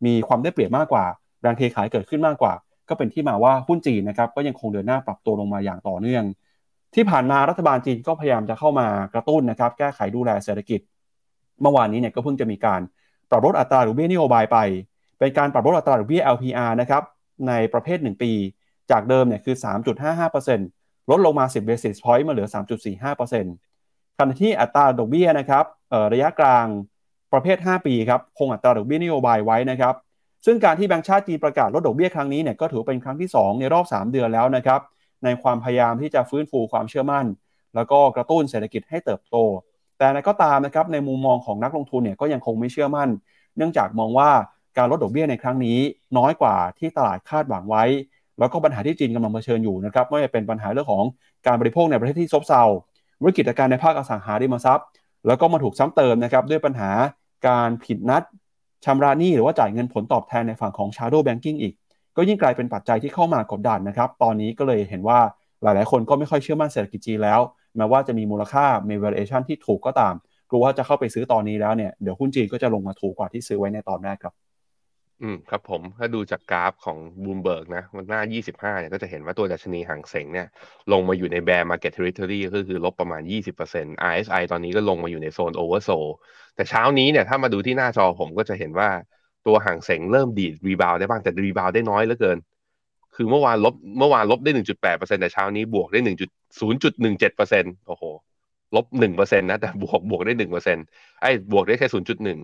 มีความได้เปรียบมากกว่าแรงเทขายเกิดขึ้นมากกว่า ก็เป็นที่มาว่าหุ้นจีนนะครับก็ยังคงเดินหน้าปรับตัวลงมาอย่างต่อเนื่อง ที่ผ่านมารัฐบาลจีนก็พยายามจะเข้ามากระตุ้นนะครับแก้ไขดูแลเศรษฐกิจ เมื่อวานนี้เนี่ยก็เพิ่งจะมีการปรับลดอัตราดอกเบี้ยนโยบายไป เป็นการปรับลดอัตราดอกเบี้ย LPR นะครับในประเภท 1 ปี จากเดิมเนี่ยคือ 3.55%ลดลงมา 10 basis point มาเหลือ 3.45%ขณะที่อัตราดอกเบี้ยนะครับระยะกลาง ประเภท 5 ปีครับคงอัตราดอกเบี้ยนโยบายไว้นะครับซึ่งการที่แบงก์ชาติจีนประกาศลดดอกเบี้ยครั้งนี้เนี่ยก็ถือเป็นครั้งที่ 2 ในรอบ 3 เดือนแล้วนะครับในความพยายามที่จะฟื้นฟูความเชื่อมั่น แล้วก็กระตุ้นเศรษฐกิจให้เติบโต แต่ก็ตามนะครับในมุมมองของนักลงทุนเนี่ยก็ยังคงไม่เชื่อมั่น เนื่องจากมองว่าการลดดอกเบี้ยในครั้งนี้ น้อยกว่าที่ตลาดคาดหวังไว้ แล้วก็ปัญหาที่จีนกำลังเผชิญอยู่นะครับไม่ว่าจะเป็นปัญหาเรื่องของการบริโภคในประเทศที่ซบเซาวิกฤตการในภาคอสังหาริมทรัพย์ แล้วก็มาถูกซ้ำเติมนะครับด้วยปัญหา การผิดนัดชำระหนี้หรือว่าจ่ายเงินผลตอบแทนในฝั่งของ shadow banking อีก ก็ยิ่งกลายเป็นปัจจัยที่เข้ามากดดันนะครับ ตอนนี้ก็เลยเห็นว่าหลาย ๆ คนก็ไม่ค่อยเชื่อมั่นเศรษฐกิจจีนแล้วแม้ว่าจะมีมูลค่ามี valuation ที่ถูกก็ตามกลัวว่าจะเข้าไปซื้อตอนนี้แล้วเนี่ยเดี๋ยวหุ้นจีนก็จะลงมาถูกกว่าที่ซื้อไว้ในตอนแรกครับ อืมครับผมถ้าดูจากกราฟของบูมเบิร์กนะวันหน้า 25 เนี่ยก็จะเห็นว่าตัวดัชนีฮั่งเส็งเนี่ย ลงมาอยู่ใน bear market territory ก็คือลบประมาณ 20% RSI ตอนนี้ก็ลงมาอยู่ในโซน oversold แต่เช้านี้เนี่ยถ้ามาดูที่หน้าจอผมก็จะเห็นว่าตัวห่างเสงเริ่มดีดรีบาวได้บ้างแต่รีบาวได้น้อยเหลือเกิน คือเมื่อวานลบเมื่อวานลบได้ 1.8%แต่เช้านี้บวกได้ 1.0.17%โอ้โหลบ1%นะแต่บวกบวกได้1%ไอ้บวกได้แค่0.1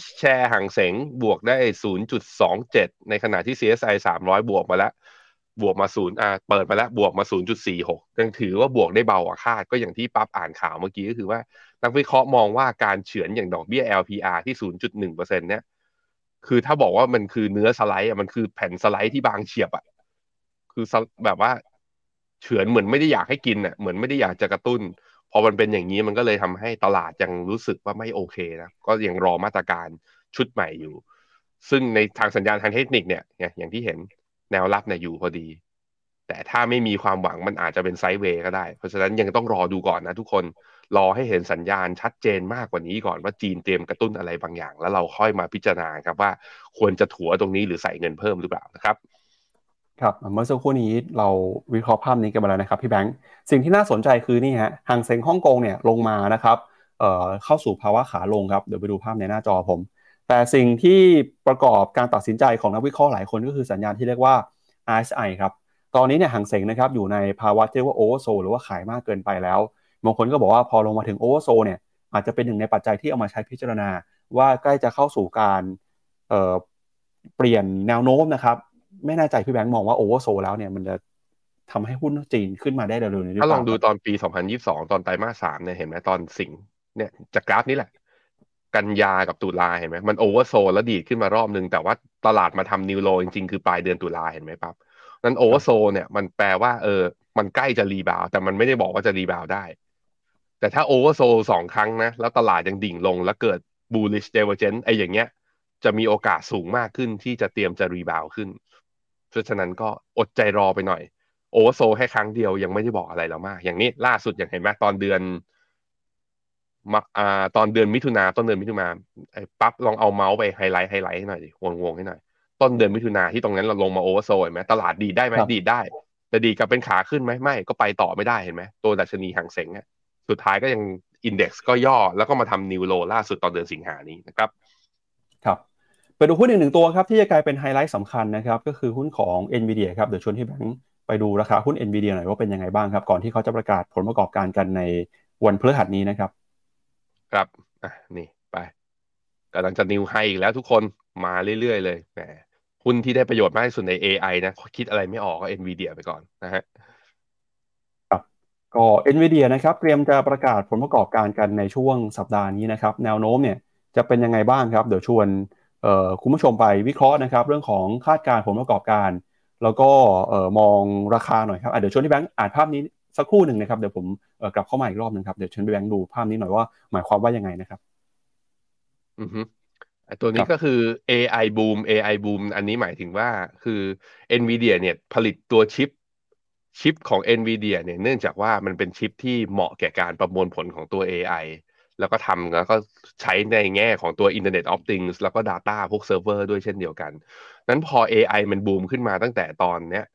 H share ห่างเสงบวกได้ 0.27 ในขณะที่ CSI 300 บวกมาแล้ว บวกมา0อ่าเปิดมาแล้วบวกมา 0.46 ยังถือว่าบวกได้เบากว่าคาด ก็อย่างที่ปั๊บอ่านข่าวเมื่อกี้ก็คือว่า นักวิเคราะห์มองว่าการเฉือนอย่างดอกเบี้ย LPR ที่ 0.1%เนี่ยคือถ้าบอกว่ามันคือเนื้อสไลด์อะมันคือแผ่นสไลด์ที่บางเฉียบอะคือแบบว่าเฉือนเหมือนไม่ได้อยากให้กินอะเหมือนไม่ได้อยากจะกระตุ้น พอมันเป็นอย่างนี้มันก็เลยทำให้ตลาดยังรู้สึกว่าไม่โอเคนะก็ยังรอมาตรการชุดใหม่อยู่ ซึ่งในทางสัญญาณทางเทคนิคเนี่ยอย่างที่เห็นแนวรับเนี่ยอยู่พอดี แต่ถ้าไม่มีความหวังมันอาจจะเป็นไซด์เวย์ก็ได้ เพราะฉะนั้นยังต้องรอดูก่อนนะทุกคนรอให้เห็นสัญญาณชัดเจนมากกว่านี้ก่อนว่าจีนเตรียมกระตุ้นอะไรบางอย่าง แล้วเราค่อยมาพิจารณาครับว่าควรจะถัวตรงนี้หรือใส่เงินเพิ่มหรือเปล่านะครับ ครับเมื่อสักครู่นี้เราวิเคราะห์ภาพนี้กันมาแล้วนะครับพี่แบงค์สิ่งที่น่าสนใจคือนี่ฮะหางเซ็งฮ่องกงเนี่ยลงมานะครับเอ่อเข้าสู่ภาวะขาลงครับเดี๋ยวไปดูภาพในหน้าจอผม แต่สิ่งที่ประกอบการตัดสินใจของนักวิเคราะห์หลายคนก็คือสัญญาณที่เรียกว่า RSI ครับตอนนี้เนี่ยหางเซ็งนะครับอยู่ในภาวะที่เรียกว่าโอเวอร์โซหรือว่าขายมากเกินไปแล้วบางคนก็บอกว่าพอลงมาถึง oversold เนี่ยอาจจะเป็นหนึ่งในปัจจัยที่เอามาใช้พิจารณา ว่าใกล้จะเข้าสู่การเเปลี่ยนแนวโน้มนะครับ ไม่แน่ใจพี่แบงค์มองว่า oversold แล้วเนี่ยมันจะทำให้หุ้นจีนขึ้นมาได้เร็วๆนี้ถ้าลองดูตอนปี 2022 ตอนไตรมาสสามเนี่ยเห็นไหมตอนสิงเนี่ยจากกราฟนี้แหละ กันยากับตุลาเห็นไหมมัน oversold แล้วดีดขึ้นมารอบนึง แต่ว่าตลาดมาทำ new low จริงๆ คือปลายเดือนตุลาเห็นไหมครับนั้น oversold เนี่ยมันแปลว่าเออ มันใกล้จะ rebound แต่มันไม่ได้บอกว่าจะ rebound ได้ แต่ถ้า oversold สองครั้งนะ แล้วตลาดยังดิ่งลงแล้วเกิด bullish divergence ไอ้อย่างเงี้ย จะมีโอกาสสูงมากขึ้นที่จะเตรียมจะ rebound ขึ้น เพราะฉะนั้นก็อดใจรอไปหน่อย oversold แค่ครั้งเดียวยังไม่ได้บอกอะไรแล้วมาก อย่างนี้ล่าสุดอย่างเห็นไหมตอนเดือนมาอ่าตอนเดือนมิถุนาต้นเดือนมิถุนาไอ้ปั๊บลองเอาเมาส์ไปไฮไลท์ไฮไลท์ให้หน่อยดิวงวงให้หน่อย ต้นเดือนมิถุนาที่ตรงนั้นเราลงมา oversold เห็นไหมตลาดดีดได้ไหมครับดีดได้ แต่ดีดกลับเป็นขาขึ้นไหมไม่ก็ไปต่อไม่ได้เห็นไหมตัวดัชนีฮั่งเส็งอะสุดท้ายก็ยัง index ก็ย่อแล้วก็มาทำ new low ล่าสุดตอนเดือนสิงหานี้นะครับ ครับ ไปดูหุ้นอีกหนึ่งตัวครับที่จะกลายเป็นไฮไลท์สำคัญนะครับก็คือหุ้นของ NVIDIA ครับเดี๋ยวชวนพี่แบงค์ไปดูราคาหุ้น NVIDIA หน่อยว่าเป็นยังไงบ้างครับ ก่อนที่เขาจะประกาศผลประกอบการกันในวันพฤหัสนี้นะครับ ครับอะนี่ไปกำลังจะนิวไฮอีกแล้วทุกคนมาเรื่อยๆ เลยแหมหุ้นที่ได้ประโยชน์มากที่สุดใน AI นะคิดอะไรไม่ออกก็ NVIDIA ไปก่อนนะฮะก็ NVIDIA นะครับเตรียมจะประกาศผลประกอบการกันในช่วงสัปดาห์นี้นะครับ แนวโน้มเนี่ยจะเป็นยังไงบ้างครับ เดี๋ยวชวนเอ่อ คุณผู้ชมไปวิเคราะห์นะครับ เรื่องของคาดการณ์ผลประกอบการ แล้วก็เอ่อมองราคาหน่อยครับอะเดี๋ยวชวนที่แบงค์อ่านภาพนี้สักครู่หนึ่งนะครับเดี๋ยวผมเอ่อกลับเข้ามาอีกรอบหนึงครับเดี๋ยวชวนพี่แบงค์ดูภาพนี้หน่อยว่าหมายความว่ายังไงนะครับอือฮึไอ้ตัวนี้ครับก็คือ AI boom AI boom อันนี้หมายถึงว่าคือ NVIDIA เนี่ยผลิตตัวชิปชิปของ NVIDIA เนี่ยเนื่องจากว่ามันเป็นชิปที่เหมาะแก่การประมวลผลของตัว AI แล้วก็ทำแล้วก็ใช้ในแง่ของตัว Internet of Things แล้วก็ Data พวกเซิร์ฟเวอร์ด้วยเช่นเดียวกัน นั้นพอ AI มันบูมขึ้นมาตั้งแต่ตอนเนี้ย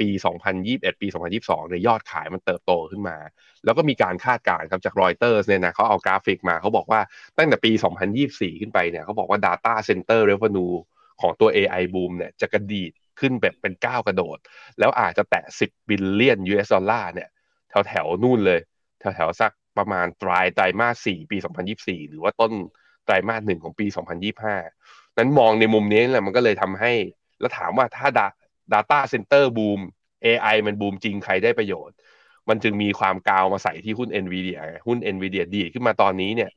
ปี 2021 ปี 2022เนี่ยยอดขายมันเติบโตขึ้นมา แล้วก็มีการคาดการณ์ครับจากรอยเตอร์เนี่ยนะเขาเอากราฟิกมาเขาบอกว่าตั้งแต่ปี 2024 ขึ้นไปเนี่ยเขาบอกว่า Data Center Revenue ของตัว AI boom เนี่ยจะกระดีดขึ้นแบบเป็นก้าวกระโดด แล้วอาจจะแตะ 10 บิลเลียน US ดอลลาร์เนี่ยแถวแถวนู่นเลย แถวแถวสัก ประมาณปลายไตรมาส4ปี 2024 หรือว่าต้นไตรมาสหนึ่งของปี 2025 นั้นมองในมุมนี้แหละมันก็เลยทำให้ แล้วถามว่าถ้า Data Center boom AI มันบูมจริงใครได้ประโยชน์ มันจึงมีความกาวมาใส่ที่หุ้น NVIDIA หุ้น NVIDIA ดีดขึ้นมาตอนนี้เนี่ย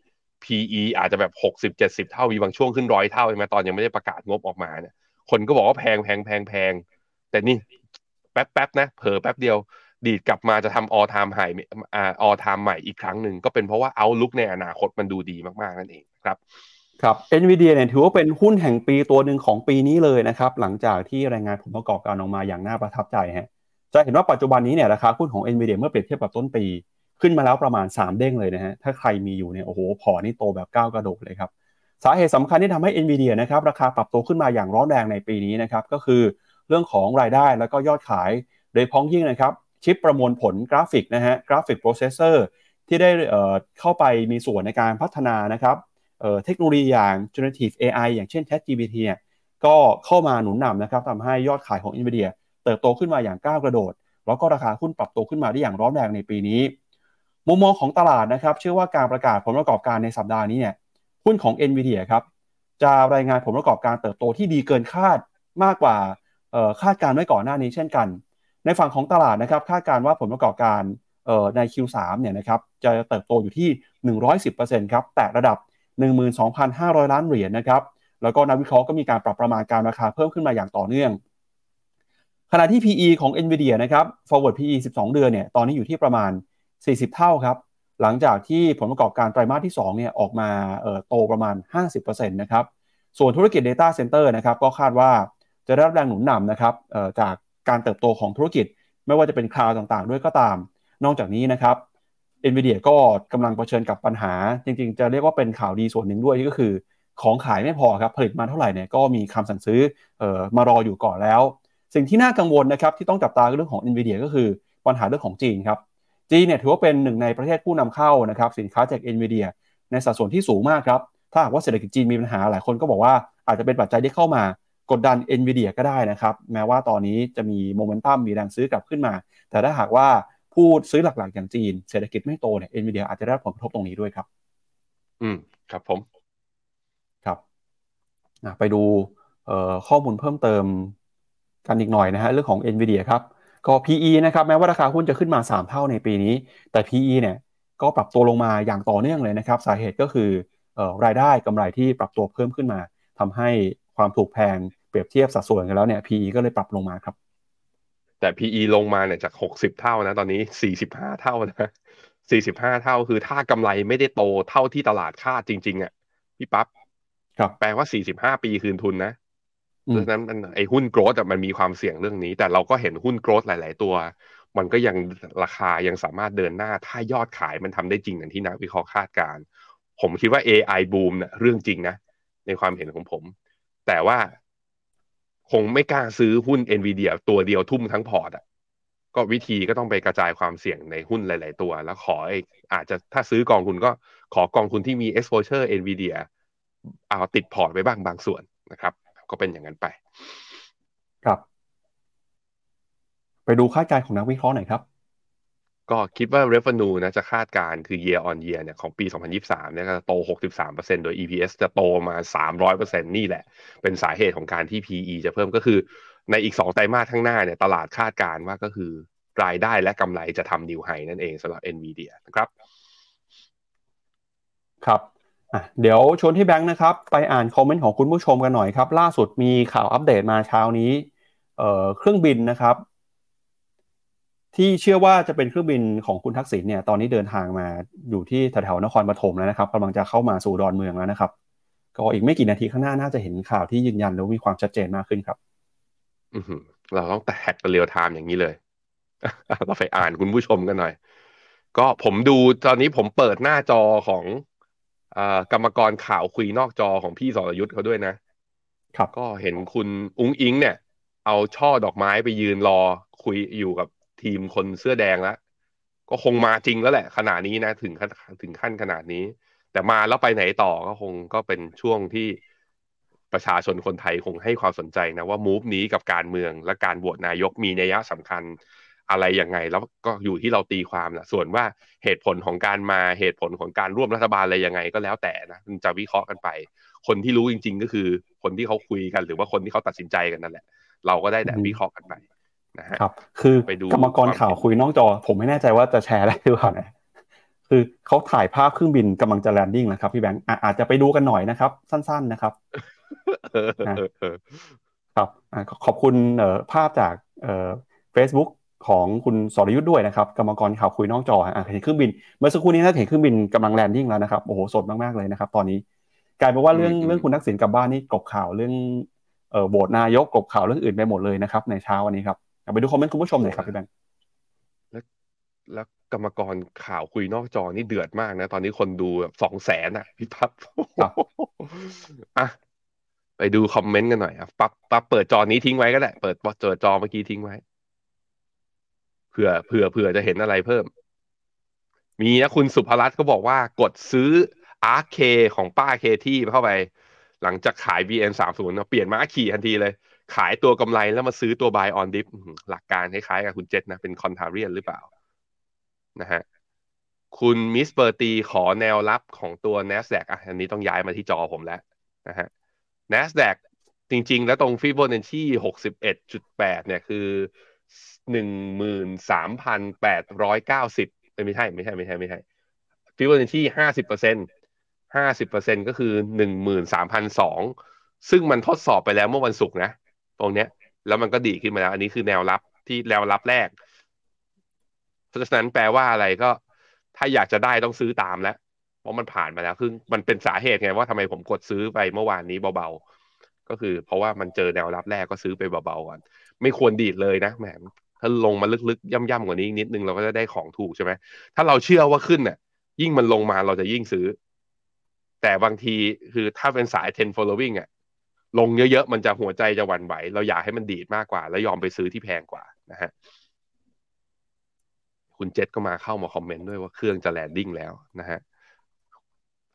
PE อาจจะแบบ 60 70 เท่ามีบางช่วงขึ้นร้อยเท่าใช่ไหมตอนยังไม่ได้ประกาศงบออกมาเนี่ยคนก็บอกว่าแพงแพงแพงแพงแต่นี่แป๊บแป๊บนะเผลอแป๊บเดียว ดีดกลับมาจะทำ all time high อ่า all time ใหม่อีกครั้งหนึ่งก็เป็นเพราะว่า outlook ในอนาคตมันดูดีมากๆนั่นเองครับครับ NVIDIA เนี่ยถือว่าเป็นหุ้นแห่งปีตัวหนึ่งของปีนี้เลยนะครับหลังจากที่รายงานผลประกอบการออกมาอย่างน่าประทับใจฮะจะเห็นว่าปัจจุบันนี้เนี่ยราคาหุ้นของ NVIDIA เมื่อเปรียบเทียบกับต้นปี ขึ้นมาแล้วประมาณ 3 เด้งเลยนะฮะถ้าใครมีอยู่เนี่ยโอ้โหพอร์ตนี่โตแบบก้าวกระโดดเลยครับสาเหตุสำคัญที่ทำให้ NVIDIA นะครับราคาปรับตัวขึ้นมาอย่างร้อนแรงในปีนี้นะครับก็คือเรื่องของรายได้แล้วก็ยอดขายโดยเฉพาะอย่างยิ่งนะครับ ชิปประมวลผลกราฟิกนะฮะ graphic processorที่ได้เข้าไปมีส่วนในการพัฒนานะครับเเทคโนโลยีอย่าง generative AI อย่างเช่น ChatGPT เนี่ยก็เข้ามาหนุนนำนะครับทำให้ยอดขายของ NVIDIA เติบโตขึ้นมาอย่างก้าวกระโดด แล้วก็ราคาหุ้นปรับตัวขึ้นมาได้อย่างร้อนแรงในปีนี้ มุมมองของตลาดนะครับ เชื่อว่าการประกาศผลประกอบการในสัปดาห์นี้เนี่ยหุ้นของ NVIDIA ครับจะรายงานผลประกอบการเติบโตที่ดีเกินคาดมากกว่าคาดการไว้ก่อนหน้านี้เช่นกัน ในฝั่งของตลาดนะครับคาดการว่าผลประกอบการใน Q3 เนี่ยนะครับจะเติบโตอยู่ที่ 110%ครับแตะระดับ 12,500 ล้านเหรียญนะครับแล้วก็นักวิเคราะห์ก็มีการปรับประมาณการราคาเพิ่มขึ้นมาอย่างต่อเนื่อง ขณะที่ PE ของ NVIDIA นะครับ forward PE 12 เดือนเนี่ยตอนนี้อยู่ที่ประมาณ 40 เท่าครับหลังจากที่ผลประกอบการไตรมาสที่2เนี่ยออกมาโตประมาณ 50%นะครับส่วนธุรกิจ Data Center นะครับก็คาดว่าจะได้รับแรงหนุนนำนะครับจาก การเติบโตของธุรกิจ ไม่ว่าจะเป็นคลาวด์ต่างๆ ด้วยก็ตาม นอกจากนี้นะครับ NVIDIA ก็กำลังเผชิญกับปัญหา จริงๆ จะเรียกว่าเป็นข่าวดีส่วนหนึ่งด้วยก็คือ ของขายไม่พอครับผลิตมาเท่าไหร่เนี่ยก็มีคำสั่งซื้อเออมารออยู่ก่อนแล้ว สิ่งที่น่ากังวลนะครับที่ต้องจับตาเรื่องของ NVIDIA ก็คือปัญหาเรื่องของจีนครับจีนเนี่ยถือว่าเป็นหนึ่งในประเทศผู้นำเข้านะครับสินค้าจาก NVIDIA ในสัดส่วนที่สูงมากครับถ้าหากว่าเศรษฐกิจจีนมีปัญหาหลายคนก็บอกว่าอาจจะเป็นปัจจัยที่เข้ามา กดดัน NVIDIA ก็ได้นะครับ แม้ว่าตอนนี้จะมีโมเมนตัมมีแรงซื้อกลับขึ้นมา แต่ถ้าหากว่าผู้ซื้อหลักๆ อย่างจีน เศรษฐกิจไม่โตเนี่ย NVIDIA อาจจะได้รับผลกระทบตรงนี้ด้วยครับ อืม ครับผม ครับอะไปดูเอ่อข้อมูลเพิ่มเติมกันอีกหน่อยนะฮะเรื่องของ NVIDIA ครับก็ PE นะครับแม้ว่าราคาหุ้นจะขึ้นมา 3 เท่าในปีนี้ แต่ PE เนี่ยก็ปรับตัวลงมาอย่างต่อเนื่องเลยนะครับ สาเหตุก็คือเอ่อรายได้กำไรที่ปรับตัวเพิ่มขึ้นมาทำให้ความถูกแพง เปรียบเทียบสัดส่วนกันแล้วเนี่ย PE ก็เลยปรับลงมาครับ แต่ PE ลงมาเนี่ยจาก60เท่านะ ตอนนี้45เท่านะ45เท่าคือถ้ากำไรไม่ได้โตเท่าที่ตลาดคาดจริง ๆอะพี่ปั๊บครับแปลว่าสี่สิบห้าปีคืนทุนนะอืเพมราะฉะนั้นมันไอ้หุ้นโกรดมันมีความเสี่ยงเรื่องนี้ แต่เราก็เห็นหุ้นโกรดหลาย ๆ ตัว มันก็ยังราคายังสามารถเดินหน้า ถ้ายอดขายมันทำได้จริงอย่างที่นักวิเคราะห์คาดการณ์ผมคิดว่า AI บูมเนี่ยเรื่องจริงนะ ในความเห็นของผม แต่ว่า คงไม่กล้าซื้อหุ้น NVIDIA ตัวเดียวทุ่มทั้งพอร์ตอะก็วิธีก็ต้องไปกระจายความเสี่ยงในหุ้นหลาย ๆ ตัว แล้วขอไอ้อาจจะถ้าซื้อกองทุนก็ขอกองทุนที่มี exposure NVIDIA เอาติดพอร์ตไว้บ้างบางส่วนนะครับ ก็เป็นอย่างนั้นไป ครับ ไปดูคาดกาใจของนักวิเคราะห์หน่อยครับ ก็คิดว่า revenue นะจะคาดการคือ year on year เนี่ยของปี 2023 เนี่ยจะโต 63%โดย EPS จะโตมา 300%นี่แหละ เป็นสาเหตุของการที่ PE จะเพิ่มก็คือ ในอีก 2 ไตรมาสข้างหน้าเนี่ยตลาดคาดการณ์ว่าก็คือ รายได้และกำไรจะทำนิวไฮนั่นเองสำหรับ NVIDIA นะครับ ครับอะเดี๋ยวชวนที่แบงค์นะครับ ไปอ่านคอมเมนต์ของคุณผู้ชมกันหน่อยครับ ล่าสุดมีข่าวอัปเดตมาเช้านี้เออเครื่องบินนะครับ ที่เชื่อว่าจะเป็นเครื่องบินของคุณทักษิณเนี่ยตอนนี้เดินทางมาอยู่ที่แถวๆนครปฐมแล้วนะครับกำลังจะเข้ามาสู่ดอนเมืองแล้วนะครับ ก็อีกไม่กี่นาทีข้างหน้าน่าจะเห็นข่าวที่ยืนยันแล้วมีความชัดเจนมากขึ้นครับ อือหือเราต้องแตกกันเรียวไทม์อย่างนี้เลย เราไปอ่านคุณผู้ชมกันหน่อย ก็ผมดูตอนนี้ผมเปิดหน้าจอของเอ่อกรรมกรข่าวคุยนอกจอของพี่สรยุทธ์เขาด้วยนะครับก็เห็นคุณอุ้งอิงเนี่ย เอาช่อดอกไม้ไปยืนรอคุยอยู่กับ ทีมคนเสื้อแดงแล้วก็คงมาจริงแล้วแหละ ขนาดนี้นะ ถึงขั้นถึงขั้นขนาดนี้ แต่มาแล้วไปไหนต่อก็คงก็เป็นช่วงที่ประชาชนคนไทยคงให้ความสนใจนะว่ามูฟนี้กับการเมืองและการโหวตนายกมีนัยสำคัญอะไรยังไง แล้วก็อยู่ที่เราตีความนะส่วนว่าเหตุผลของการมาเหตุผลของการร่วมรัฐบาลอะไรยังไงก็แล้วแต่นะมันจะวิเคราะห์กันไป คนที่รู้จริง ๆ ก็คือคนที่เขาคุยกัน หรือว่าคนที่เขาตัดสินใจกันนั่นแหละ เราก็ได้แต่อืมวิเคราะห์กันไป นะฮะครับคือไปดูกรรมกรข่าวคุยนอกจอ ผมไม่แน่ใจว่าจะแชร์ได้หรือเปล่านะคือเขาถ่ายภาพเครื่องบินกำลังจะแลนดิ้งแล้วครับพี่แบงค์อะอาจจะไปดูกันหน่อยนะครับ สั้น ๆนะครับเออเออเออครับอะขขอบคุณเอ่อภาพจากเอ่อ Facebook ของคุณสรยุทธ์ด้วยนะครับกรรมกรข่าวคุยนอกจออะเห็นเครื่องบิน เมื่อสักครู่นี้น่าจะเห็นเครื่องบินกำลัง landing แล้วนะครับโอ้โหสดมากๆเลยนะครับ ตอนนี้กลายเป็นว่าเรื่องเรื่องคุณทักษิณกลับบ้านนี่กลบข่าวเรื่องเอ่อโหวตนายกกลบข่าวเรื่องอื่นไปหมดเลยนะครับ ในเช้าวันนี้ครับ เอาไปดูคอมเมนต์คุณผู้ชมหน่อยครับพี่แบงค์แล้วกรรมกรข่าวคุยนอกจอนี่เดือดมากนะ ตอนนี้คนดูแบบสองแสนอะ พี่ปั๊บครับอะไปดูคอมเมนต์กันหน่อยอะปั๊บปั๊บเปิดจอนี้ทิ้งไว้ก็ได้ เปิดเปิดจอเมื่อกี้ทิ้งไว้ เผื่อเผื่อเผื่อจะเห็นอะไรเพิ่ม มีนะคุณสุภรัตน์ก็บอกว่ากดซื้อ RK ของป้าเคที่เข้าไป หลังจากขาย BN 3 0เปลี่ยนมาขี่ทันทีเลย ขายตัวกำไรแล้วมาซื้อตัว buy on dip อื้อหือหลักการคล้ายๆกับคุณเจษนะ เป็นคอนทาเรียนหรือเปล่านะฮะคุณมิสเบอร์ตีขอแนวรับของตัว NASDAQ อะอันนี้ต้องย้ายมาที่จอผมแล้วนะฮะ NASDAQ จริง ๆ แล้วตรงฟิโบนัชชี61.8 เนี่ยคือ 13,890ไม่ใช่ไม่ใช่ไม่ใช่ไม่ใช่ฟิโบนัชชี50เปอร์เซ็นต์50เปอร์เซ็นต์ก็คือ 13,002 ซึ่งมันทดสอบไปแล้วเมื่อวันศุกร์นะ ตรงเนี้ย แล้วมันก็ดีขึ้นมาแล้ว อันนี้คือแนวรับที่แนวรับแรก เพราะฉะนั้นแปลว่าอะไรก็ ถ้าอยากจะได้ต้องซื้อตามแล้วเพราะมันผ่านมาแล้วคือมันเป็นสาเหตุไงว่าทำไมผมกดซื้อไปเมื่อวานนี้เบาๆ ก็คือเพราะว่ามันเจอแนวรับแรกก็ซื้อไปเบาๆก่อน ไม่ควรดีดเลยนะแหมถ้าลงมาลึกๆย่ำๆกว่านี้นิดนึงเราก็จะได้ของถูกใช่ไหมถ้าเราเชื่อว่าขึ้นน่ะยิ่งมันลงมาเราจะยิ่งซื้อ แต่บางทีคือถ้าเป็นสาย10 following อะ ลงเยอะๆ มันจะหัวใจจะหวั่นไหว เราอยากให้มันดีดมากกว่า แล้วยอมไปซื้อที่แพงกว่านะฮะคุณเจษก็มาเข้ามาคอมเมนต์ด้วยว่าเครื่องจะ landing แล้วนะฮะ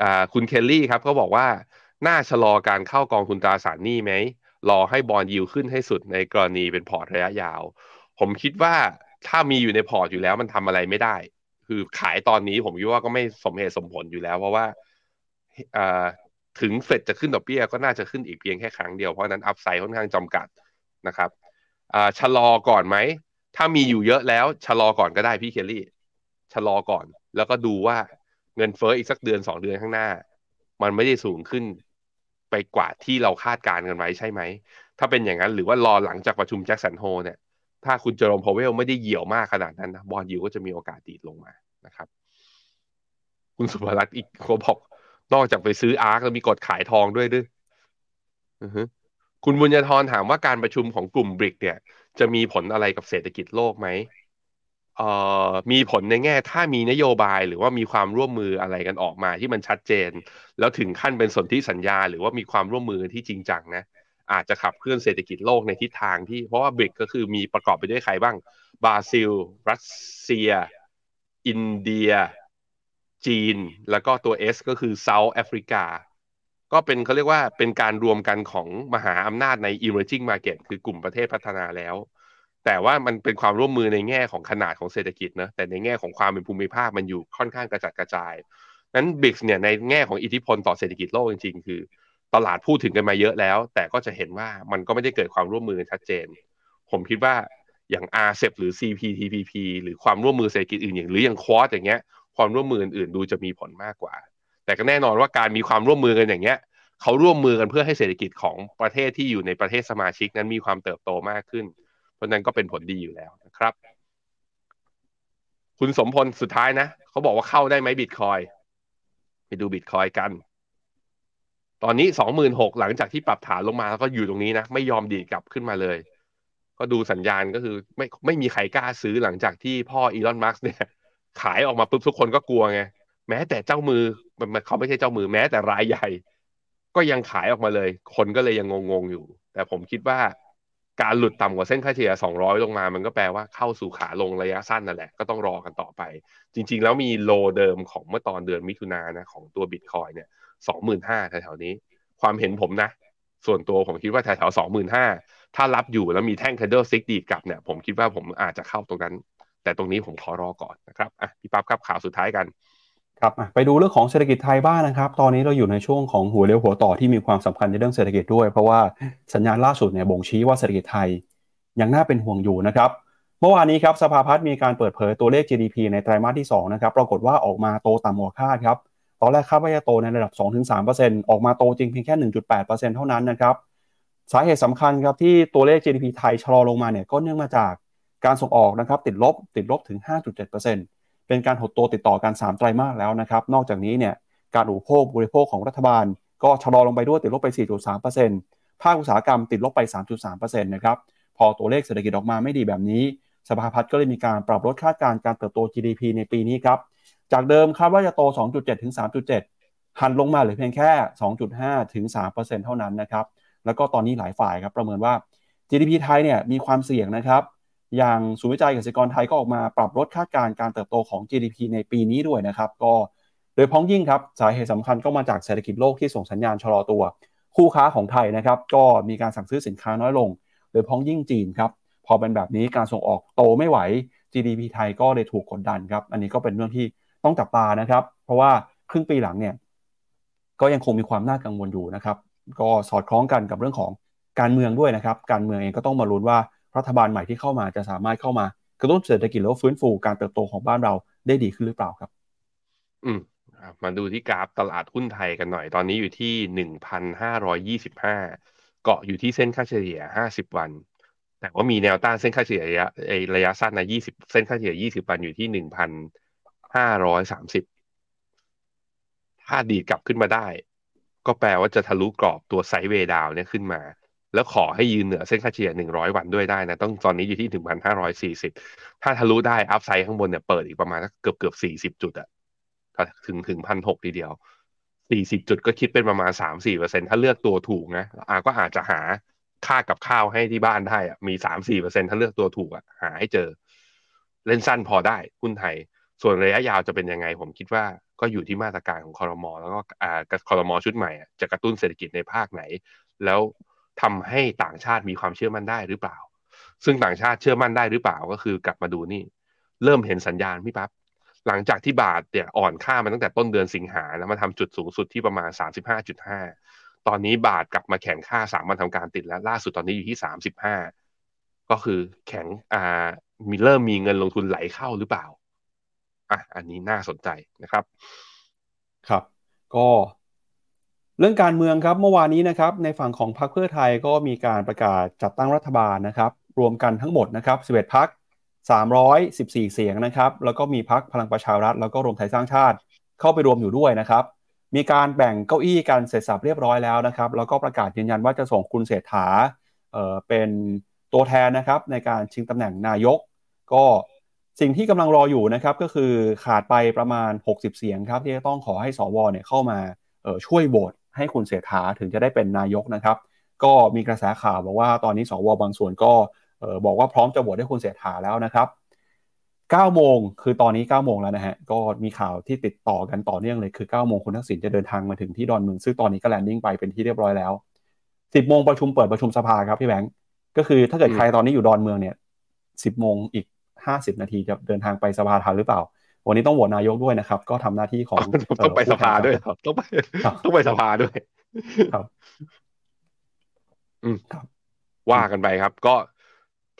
อ่าคุณเคลลี่ครับก็บอกว่าน่าชะลอการเข้ากองทุนตราสารหนี้ไหมรอให้ bond yield ขึ้นให้สุดในกรณีเป็นพอร์ตระยะยาว ผมคิดว่าถ้ามีอยู่ในพอร์ตอยู่แล้วมันทำอะไรไม่ได้ คือขายตอนนี้ผมคิดว่าก็ไม่สมเหตุสมผลอยู่แล้ว เพราะว่าอ่า ถึงเฟดจะขึ้นดอกเบี้ยก็น่าจะขึ้นอีกเพียงแค่ครั้งเดียว เพราะนั้น upside ค่อนข้างจำกัดนะครับอ่าชะลอก่อนไหม ถ้ามีอยู่เยอะแล้วชะลอก่อนก็ได้พี่เคลลี่ชะลอก่อน แล้วก็ดูว่าเงินเฟ้ออีกสักเดือนสองเดือนข้างหน้า มันไม่ได้สูงขึ้นไปกว่าที่เราคาดการณ์กันไว้ใช่ไหม ถ้าเป็นอย่างนั้นหรือว่ารอหลังจากประชุม Jackson Hole เนี่ยถ้าคุณเจอโรมพาวเวลไม่ได้เหี่ยวมากขนาดนั้นนะ bond yield ก็จะมีโอกาสดีดลงมานะครับ คุณสุภรัตน์อีกเขาบอก นอกจากไปซื้ออาร์คแล้วมีกดขายทองด้วยด้วยคุณบุญญาธรถามว่าการประชุมของกลุ่มบริกเนี่ย จะมีผลอะไรกับเศรษฐกิจโลกไหมเอ่อมีผลในแง่ ถ้ามีนโยบายหรือว่ามีความร่วมมืออะไรกันออกมาที่มันชัดเจน แล้วถึงขั้นเป็นสนธิสัญญา หรือว่ามีความร่วมมือที่จริงจังนะ อาจจะขับเคลื่อนเศรษฐกิจโลกในทิศทางที่เพราะว่าบริกก็คือมีประกอบไปด้วยใครบ้างบราซิล รัสเซีย อินเดีย จีน แล้วก็ตัว S ก็คือเซาท์แอฟริกาก็เป็นเขาเรียกว่าเป็นการรวมกันของมหาอำนาจใน emerging market คือกลุ่มประเทศพัฒนาแล้ว แต่ว่ามันเป็นความร่วมมือในแง่ของขนาดของเศรษฐกิจนะแต่ในแง่ของความเป็นภูมิภาคมันอยู่ค่อนข้างกระจัดกระจายนั้นบิกเนี่ยในแง่ของอิทธิพลต่อเศรษฐกิจโลกจริงๆ คือ ตลาดพูดถึงกันมาเยอะแล้ว แต่ก็จะเห็นว่ามันก็ไม่ได้เกิดความร่วมมือชัดเจน ผมคิดว่าอย่าง RCEP หรือ CPTPP หรือความร่วมมือเศรษฐกิจอื่นอย่างหรืออย่างควอดอย่างเงี้ย ความร่วมมืออื่นๆดูจะมีผลมากกว่า แต่ก็แน่นอนว่าการมีความร่วมมือกันอย่างเงี้ยเขาร่วมมือกันเพื่อให้เศรษฐกิจของประเทศที่อยู่ในประเทศสมาชิกนั้นมีความเติบโตมากขึ้น เพราะนั้นก็เป็นผลดีอยู่แล้วนะครับ คุณสมพลสุดท้ายนะเขาบอกว่าเข้าได้ไหมบิตคอยไปดูบิตคอยกัน ตอนนี้สองหมื่นหกหลังจากที่ปรับฐานลงมาแล้วก็อยู่ตรงนี้นะ ไม่ยอมดีดกลับขึ้นมาเลย ก็ดูสัญญาณก็คือไม่ไม่มีใครกล้าซื้อหลังจากที่พ่ออีลอนมัสเนี่ย ขายออกมาปุ๊บทุกคนก็กลัวไงแม้แต่เจ้ามือมันเขาไม่ใช่เจ้ามือแม้แต่รายใหญ่ ก็ยังขายออกมาเลย คนก็เลยยังงงๆอยู่ แต่ผมคิดว่าการหลุดต่ำกว่าเส้นค่าเฉลี่ย 200 ลงมา มันก็แปลว่าเข้าสู่ขาลงระยะสั้นนั่นแหละ ก็ต้องรอกันต่อไป จริง ๆ แล้วมีโลเดิมของเมื่อตอนเดือนมิถุนายนนะ ของตัวบิตคอยเนี่ย25,000แถวๆนี้ ความเห็นผมนะ ส่วนตัวผมคิดว่าแถวๆ25,000ถ้ารับอยู่แล้วมีแท่ง candle stick ดีดกลับเนี่ย ผมคิดว่าผมอาจจะเข้าตรงนั้น แต่ตรงนี้ผมขอรอก่อนนะครับอะพี่ปั๊บครับข่าวสุดท้ายกันครับไปดูเรื่องของเศรษฐกิจไทยบ้างนะครับ ตอนนี้เราอยู่ในช่วงของหัวเรียวหัวต่อที่มีความสำคัญในเรื่องเศรษฐกิจด้วย เพราะว่าสัญญาณล่าสุดเนี่ยบ่งชี้ว่าเศรษฐกิจไทยยังน่าเป็นห่วงอยู่นะครับ เมื่อวานนี้ครับสภาพัฒน์มีการเปิดเผยตัวเลข GDP ในไตรมาสที่2นะครับ ปรากฏว่าออกมาโตต่ำกว่าคาดครับ ตอนแรกคาดว่าจะโตในระดับ 2-3%ออกมาโตจริงเพียงแค่ 1.8%เท่านั้นนะครับ สาเหตุสำคัญครับที่ตัวเลข GDP ไทยชะลอลงมาเนี่ยก็เนื่องมาจาก การส่งออกนะครับติดลบติดลบถึง 5.7%เป็นการหดตัวติดต่อกัน 3 ไตรมาสแล้วนะครับ นอกจากนี้เนี่ยการอุปโภคบริโภคของรัฐบาล ก็ชะลอลงไปด้วยติดลบไป 4.3%ภาคอุตสาหกรรมติดลบไป 3.3%นะครับพอตัวเลขเศรษฐกิจออกมาไม่ดีแบบนี้ สภาพัฒน์ก็เลยมีการปรับลดคาดการณ์การเติบโต GDP ในปีนี้ครับ จากเดิมคาดว่าจะโต 2.7 ถึง 3.7 หันลงมาเหลือเพียงแค่ 2.5 ถึง 3%เท่านั้นนะครับ แล้วก็ตอนนี้หลายฝ่ายครับประเมินว่า GDP ไทยเนี่ยมีความเสี่ยงนะครับ อย่างศูนย์วิจัยเกษตรกรไทยก็ออกมาปรับลดคาดการณ์การเติบโตของ GDP ในปีนี้ด้วยนะครับ ก็โดยพ้องยิ่งครับสาเหตุสำคัญก็มาจากเศรษฐกิจโลกที่ส่งสัญญาณชะลอตัว คู่ค้าของไทยนะครับก็มีการสั่งซื้อสินค้าน้อยลง โดยพ้องยิ่งจีนครับพอเป็นแบบนี้การส่งออกโตไม่ไหว GDP ไทยก็เลยถูกกดดันครับ อันนี้ก็เป็นเรื่องที่ต้องจับตานะครับ เพราะว่าครึ่งปีหลังเนี่ยก็ยังคงมีความน่ากังวลอยู่นะครับ ก็สอดคล้องกันกับเรื่องของการเมืองด้วยนะครับ การเมืองเองก็ต้องมาลุ้นว่า รัฐบาลใหม่ที่เข้ามาจะสามารถเข้ามากระตุ้นเศรษฐกิจแล้วฟื้นฟูการเติบโตของบ้านเราได้ดีขึ้นหรือเปล่าครับ อืมมาดูที่กราฟตลาดหุ้นไทยกันหน่อย ตอนนี้อยู่ที่หนึ่งพันห้าร้อยยี่สิบห้าเกาะอยู่ที่เส้นค่าเฉลี่ย50วัน แต่ว่ามีแนวต้านเส้นค่าเฉลี่ยระยะระยะสั้นนะ20เส้นค่าเฉลี่ย20วันอยู่ที่1,530ถ้าดีดกลับขึ้นมาได้ ก็แปลว่าจะทะลุกรอบตัวไซด์เวดาวเนี่ยขึ้นมา แล้วขอให้ยืนเหนือเส้นค่าเฉลี่ย 100 วันด้วยได้นะ ต้องตอนนี้อยู่ที่ 1,540 ถ้าทะลุได้อัพไซด์ข้างบนเนี่ยเปิดอีกประมาณเกือบเกือบ40 จุดอะถึงถึงพันหกทีเดียวสี่สิบจุดก็คิดเป็นประมาณสามสี่เปอร์เซ็นถ้าเลือกตัวถูกนะอาก็อาจจะหาค่ากับข้าวให้ที่บ้านได้อะมีสามสี่เปอร์เซ็นถ้าเลือกตัวถูกอะหาให้เจอ เล่นสั้นพอได้หุ้นไทย ส่วนระยะยาวจะเป็นยังไง ผมคิดว่าก็อยู่ที่มาตรการของคอรมอแล้วก็คอรมอชุดใหม่จะกระตุ้นเศรษฐกิจในภาคไหน แล้ว ทำให้ต่างชาติมีความเชื่อมั่นได้หรือเปล่า ซึ่งต่างชาติเชื่อมั่นได้หรือเปล่าก็คือกลับมาดูนี่ เริ่มเห็นสัญญาณพี่ปั๊บหลังจากที่บาทเนี่ยอ่อนค่ามาตั้งแต่ต้นเดือนสิงหาแล้วมาทำจุดสูงสุดที่ประมาณ 35.5 ตอนนี้บาทกลับมาแข็งค่าสามวันทำการติดแล้วล่าสุดตอนนี้อยู่ที่ 35 ก็คือแข็งอ่ามีเริ่มมีเงินลงทุนไหลเข้าหรือเปล่าอะอันนี้น่าสนใจนะครับ ครับ ก็ เรื่องการเมืองครับเมื่อวานนี้นะครับในฝั่งของพรรคเพื่อไทยก็มีการประกาศจัดตั้งรัฐบาลนะครับ รวมกันทั้งหมดนะครับ 11พรรค314 เสียงนะครับ แล้วก็มีพักพลังประชารัฐ แล้วก็รวมไทยสร้างชาติเข้าไปรวมอยู่ด้วยนะครับ มีการแบ่งเก้าอี้กันเสร็จสับเรียบร้อยแล้วนะครับ แล้วก็ประกาศยืนยันว่าจะส่งคุณเศรษฐาเเป็นตัวแทนนะครับในการชิงตำแหน่งนายก ก็สิ่งที่กำลังรออยู่นะครับก็คือขาดไปประมาณ 60 เสียงครับที่จะต้องขอให้สวเนี่ยเข้ามาช่วยโหวต ให้คุณเศรษฐาถึงจะได้เป็นนายกนะครับ ก็มีกระแสข่าวบอกว่าตอนนี้สวบางส่วนก็บอกว่าพร้อมจะโหวตให้คุณเศรษฐาแล้วนะครับ9โมงคือตอนนี้9โมงแล้วนะฮะก็มีข่าวที่ติดต่อกันต่อเนื่องเลยคือ9โมงคุณทักษิณจะเดินทางมาถึงที่ดอนเมืองซึ่งตอนนี้ก็แลนดิ้งไปเป็นที่เรียบร้อยแล้ว 10โมงประชุมเปิดประชุมสภาครับพี่แบงค์ก็คือถ้าเกิดใครตอนนี้อยู่ดอนเมืองเนี่ย 10โมงอีก 50 นาทีจะเดินทางไปสภาทันหรือเปล่า วันนี้ต้องโหวตนายกด้วยนะครับ ก็ทำหน้าที่ของต้องไปสภาด้วยต้องไปต้องไปสภาด้วยครับ อืมครับ ว่ากันไปครับ ก็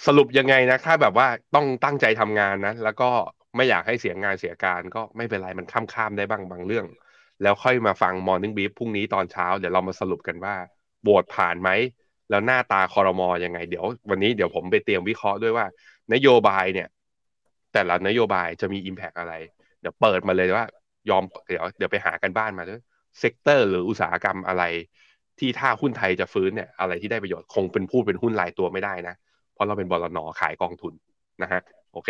สรุปยังไงนะถ้าแบบว่าต้องตั้งใจทำงานนะแล้วก็ไม่อยากให้เสียงานเสียการ ก็ไม่เป็นไรมันข้ามข้ามได้บ้างบางเรื่อง แล้วค่อยมาฟัง Morning Brief พรุ่งนี้ตอนเช้า เดี๋ยวเรามาสรุปกันว่าโหวตผ่านไหมแล้วหน้าตาคอรมอยังไง เดี๋ยววันนี้เดี๋ยวผมไปเตรียมวิเคราะห์ด้วยว่า นโยบายเนี่ย แต่ละนโยบายจะมี Impact อะไร เดี๋ยวเปิดมาเลยว่ายอมเดี๋ยวเดี๋ยวไปหาการบ้านมาด้วย sector หรืออุตสาหกรรมอะไร ที่ถ้าหุ้นไทยจะฟื้นเนี่ยอะไรที่ได้ประโยชน์คงเป็นพูดเป็นหุ้นรายตัวไม่ได้นะ เพราะเราเป็นบลน. ขายกองทุนนะฮะโอเค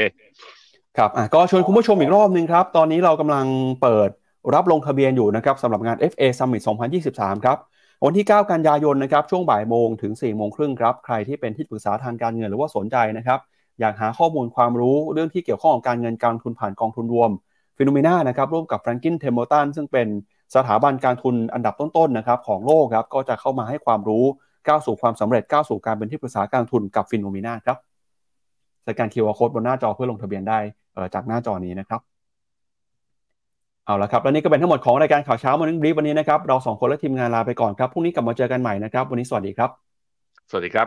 ครับอะก็ชวนคุณผู้ชมอีกรอบนึงครับ ตอนนี้เรากำลังเปิดรับลงทะเบียนอยู่นะครับสำหรับงาน FA Summit 2023 ครับ วันที่ 9 กันยายนนะครับช่วงบ่ายโมงถึง4โมงครึ่งครับ ใครที่เป็นที่ปรึกษาทางการเงินหรือว่าสนใจนะครับ อยากหาข้อมูลความรู้เรื่องที่เกี่ยวข้องกับการเงินการทุนผ่านกองทุนรวมฟิโนเมนานะครับร่วมกับแฟรงกินเทมเบลตันซึ่งเป็นสถาบันการทุนอันดับต้นๆนะครับของโลกครับก็จะเข้ามาให้ความรู้ก้าวสู่ความสำเร็จก้าวสู่การเป็นที่ปรึกษาการทุนกับฟินโนมินาครับสแกน QR Code บนหน้าจอเพื่อลงทะเบียนได้จากหน้าจอนี้นะครับ เอาละครับ และนี่ก็เป็นทั้งหมดของรายการข่าวเช้ามานึงรีฟวันนี้นะครับ เราสองคนและทีมงานลาไปก่อนครับ พรุ่งนี้กลับมาเจอกันใหม่นะครับ วันนี้สวัสดีครับ สวัสดีครับ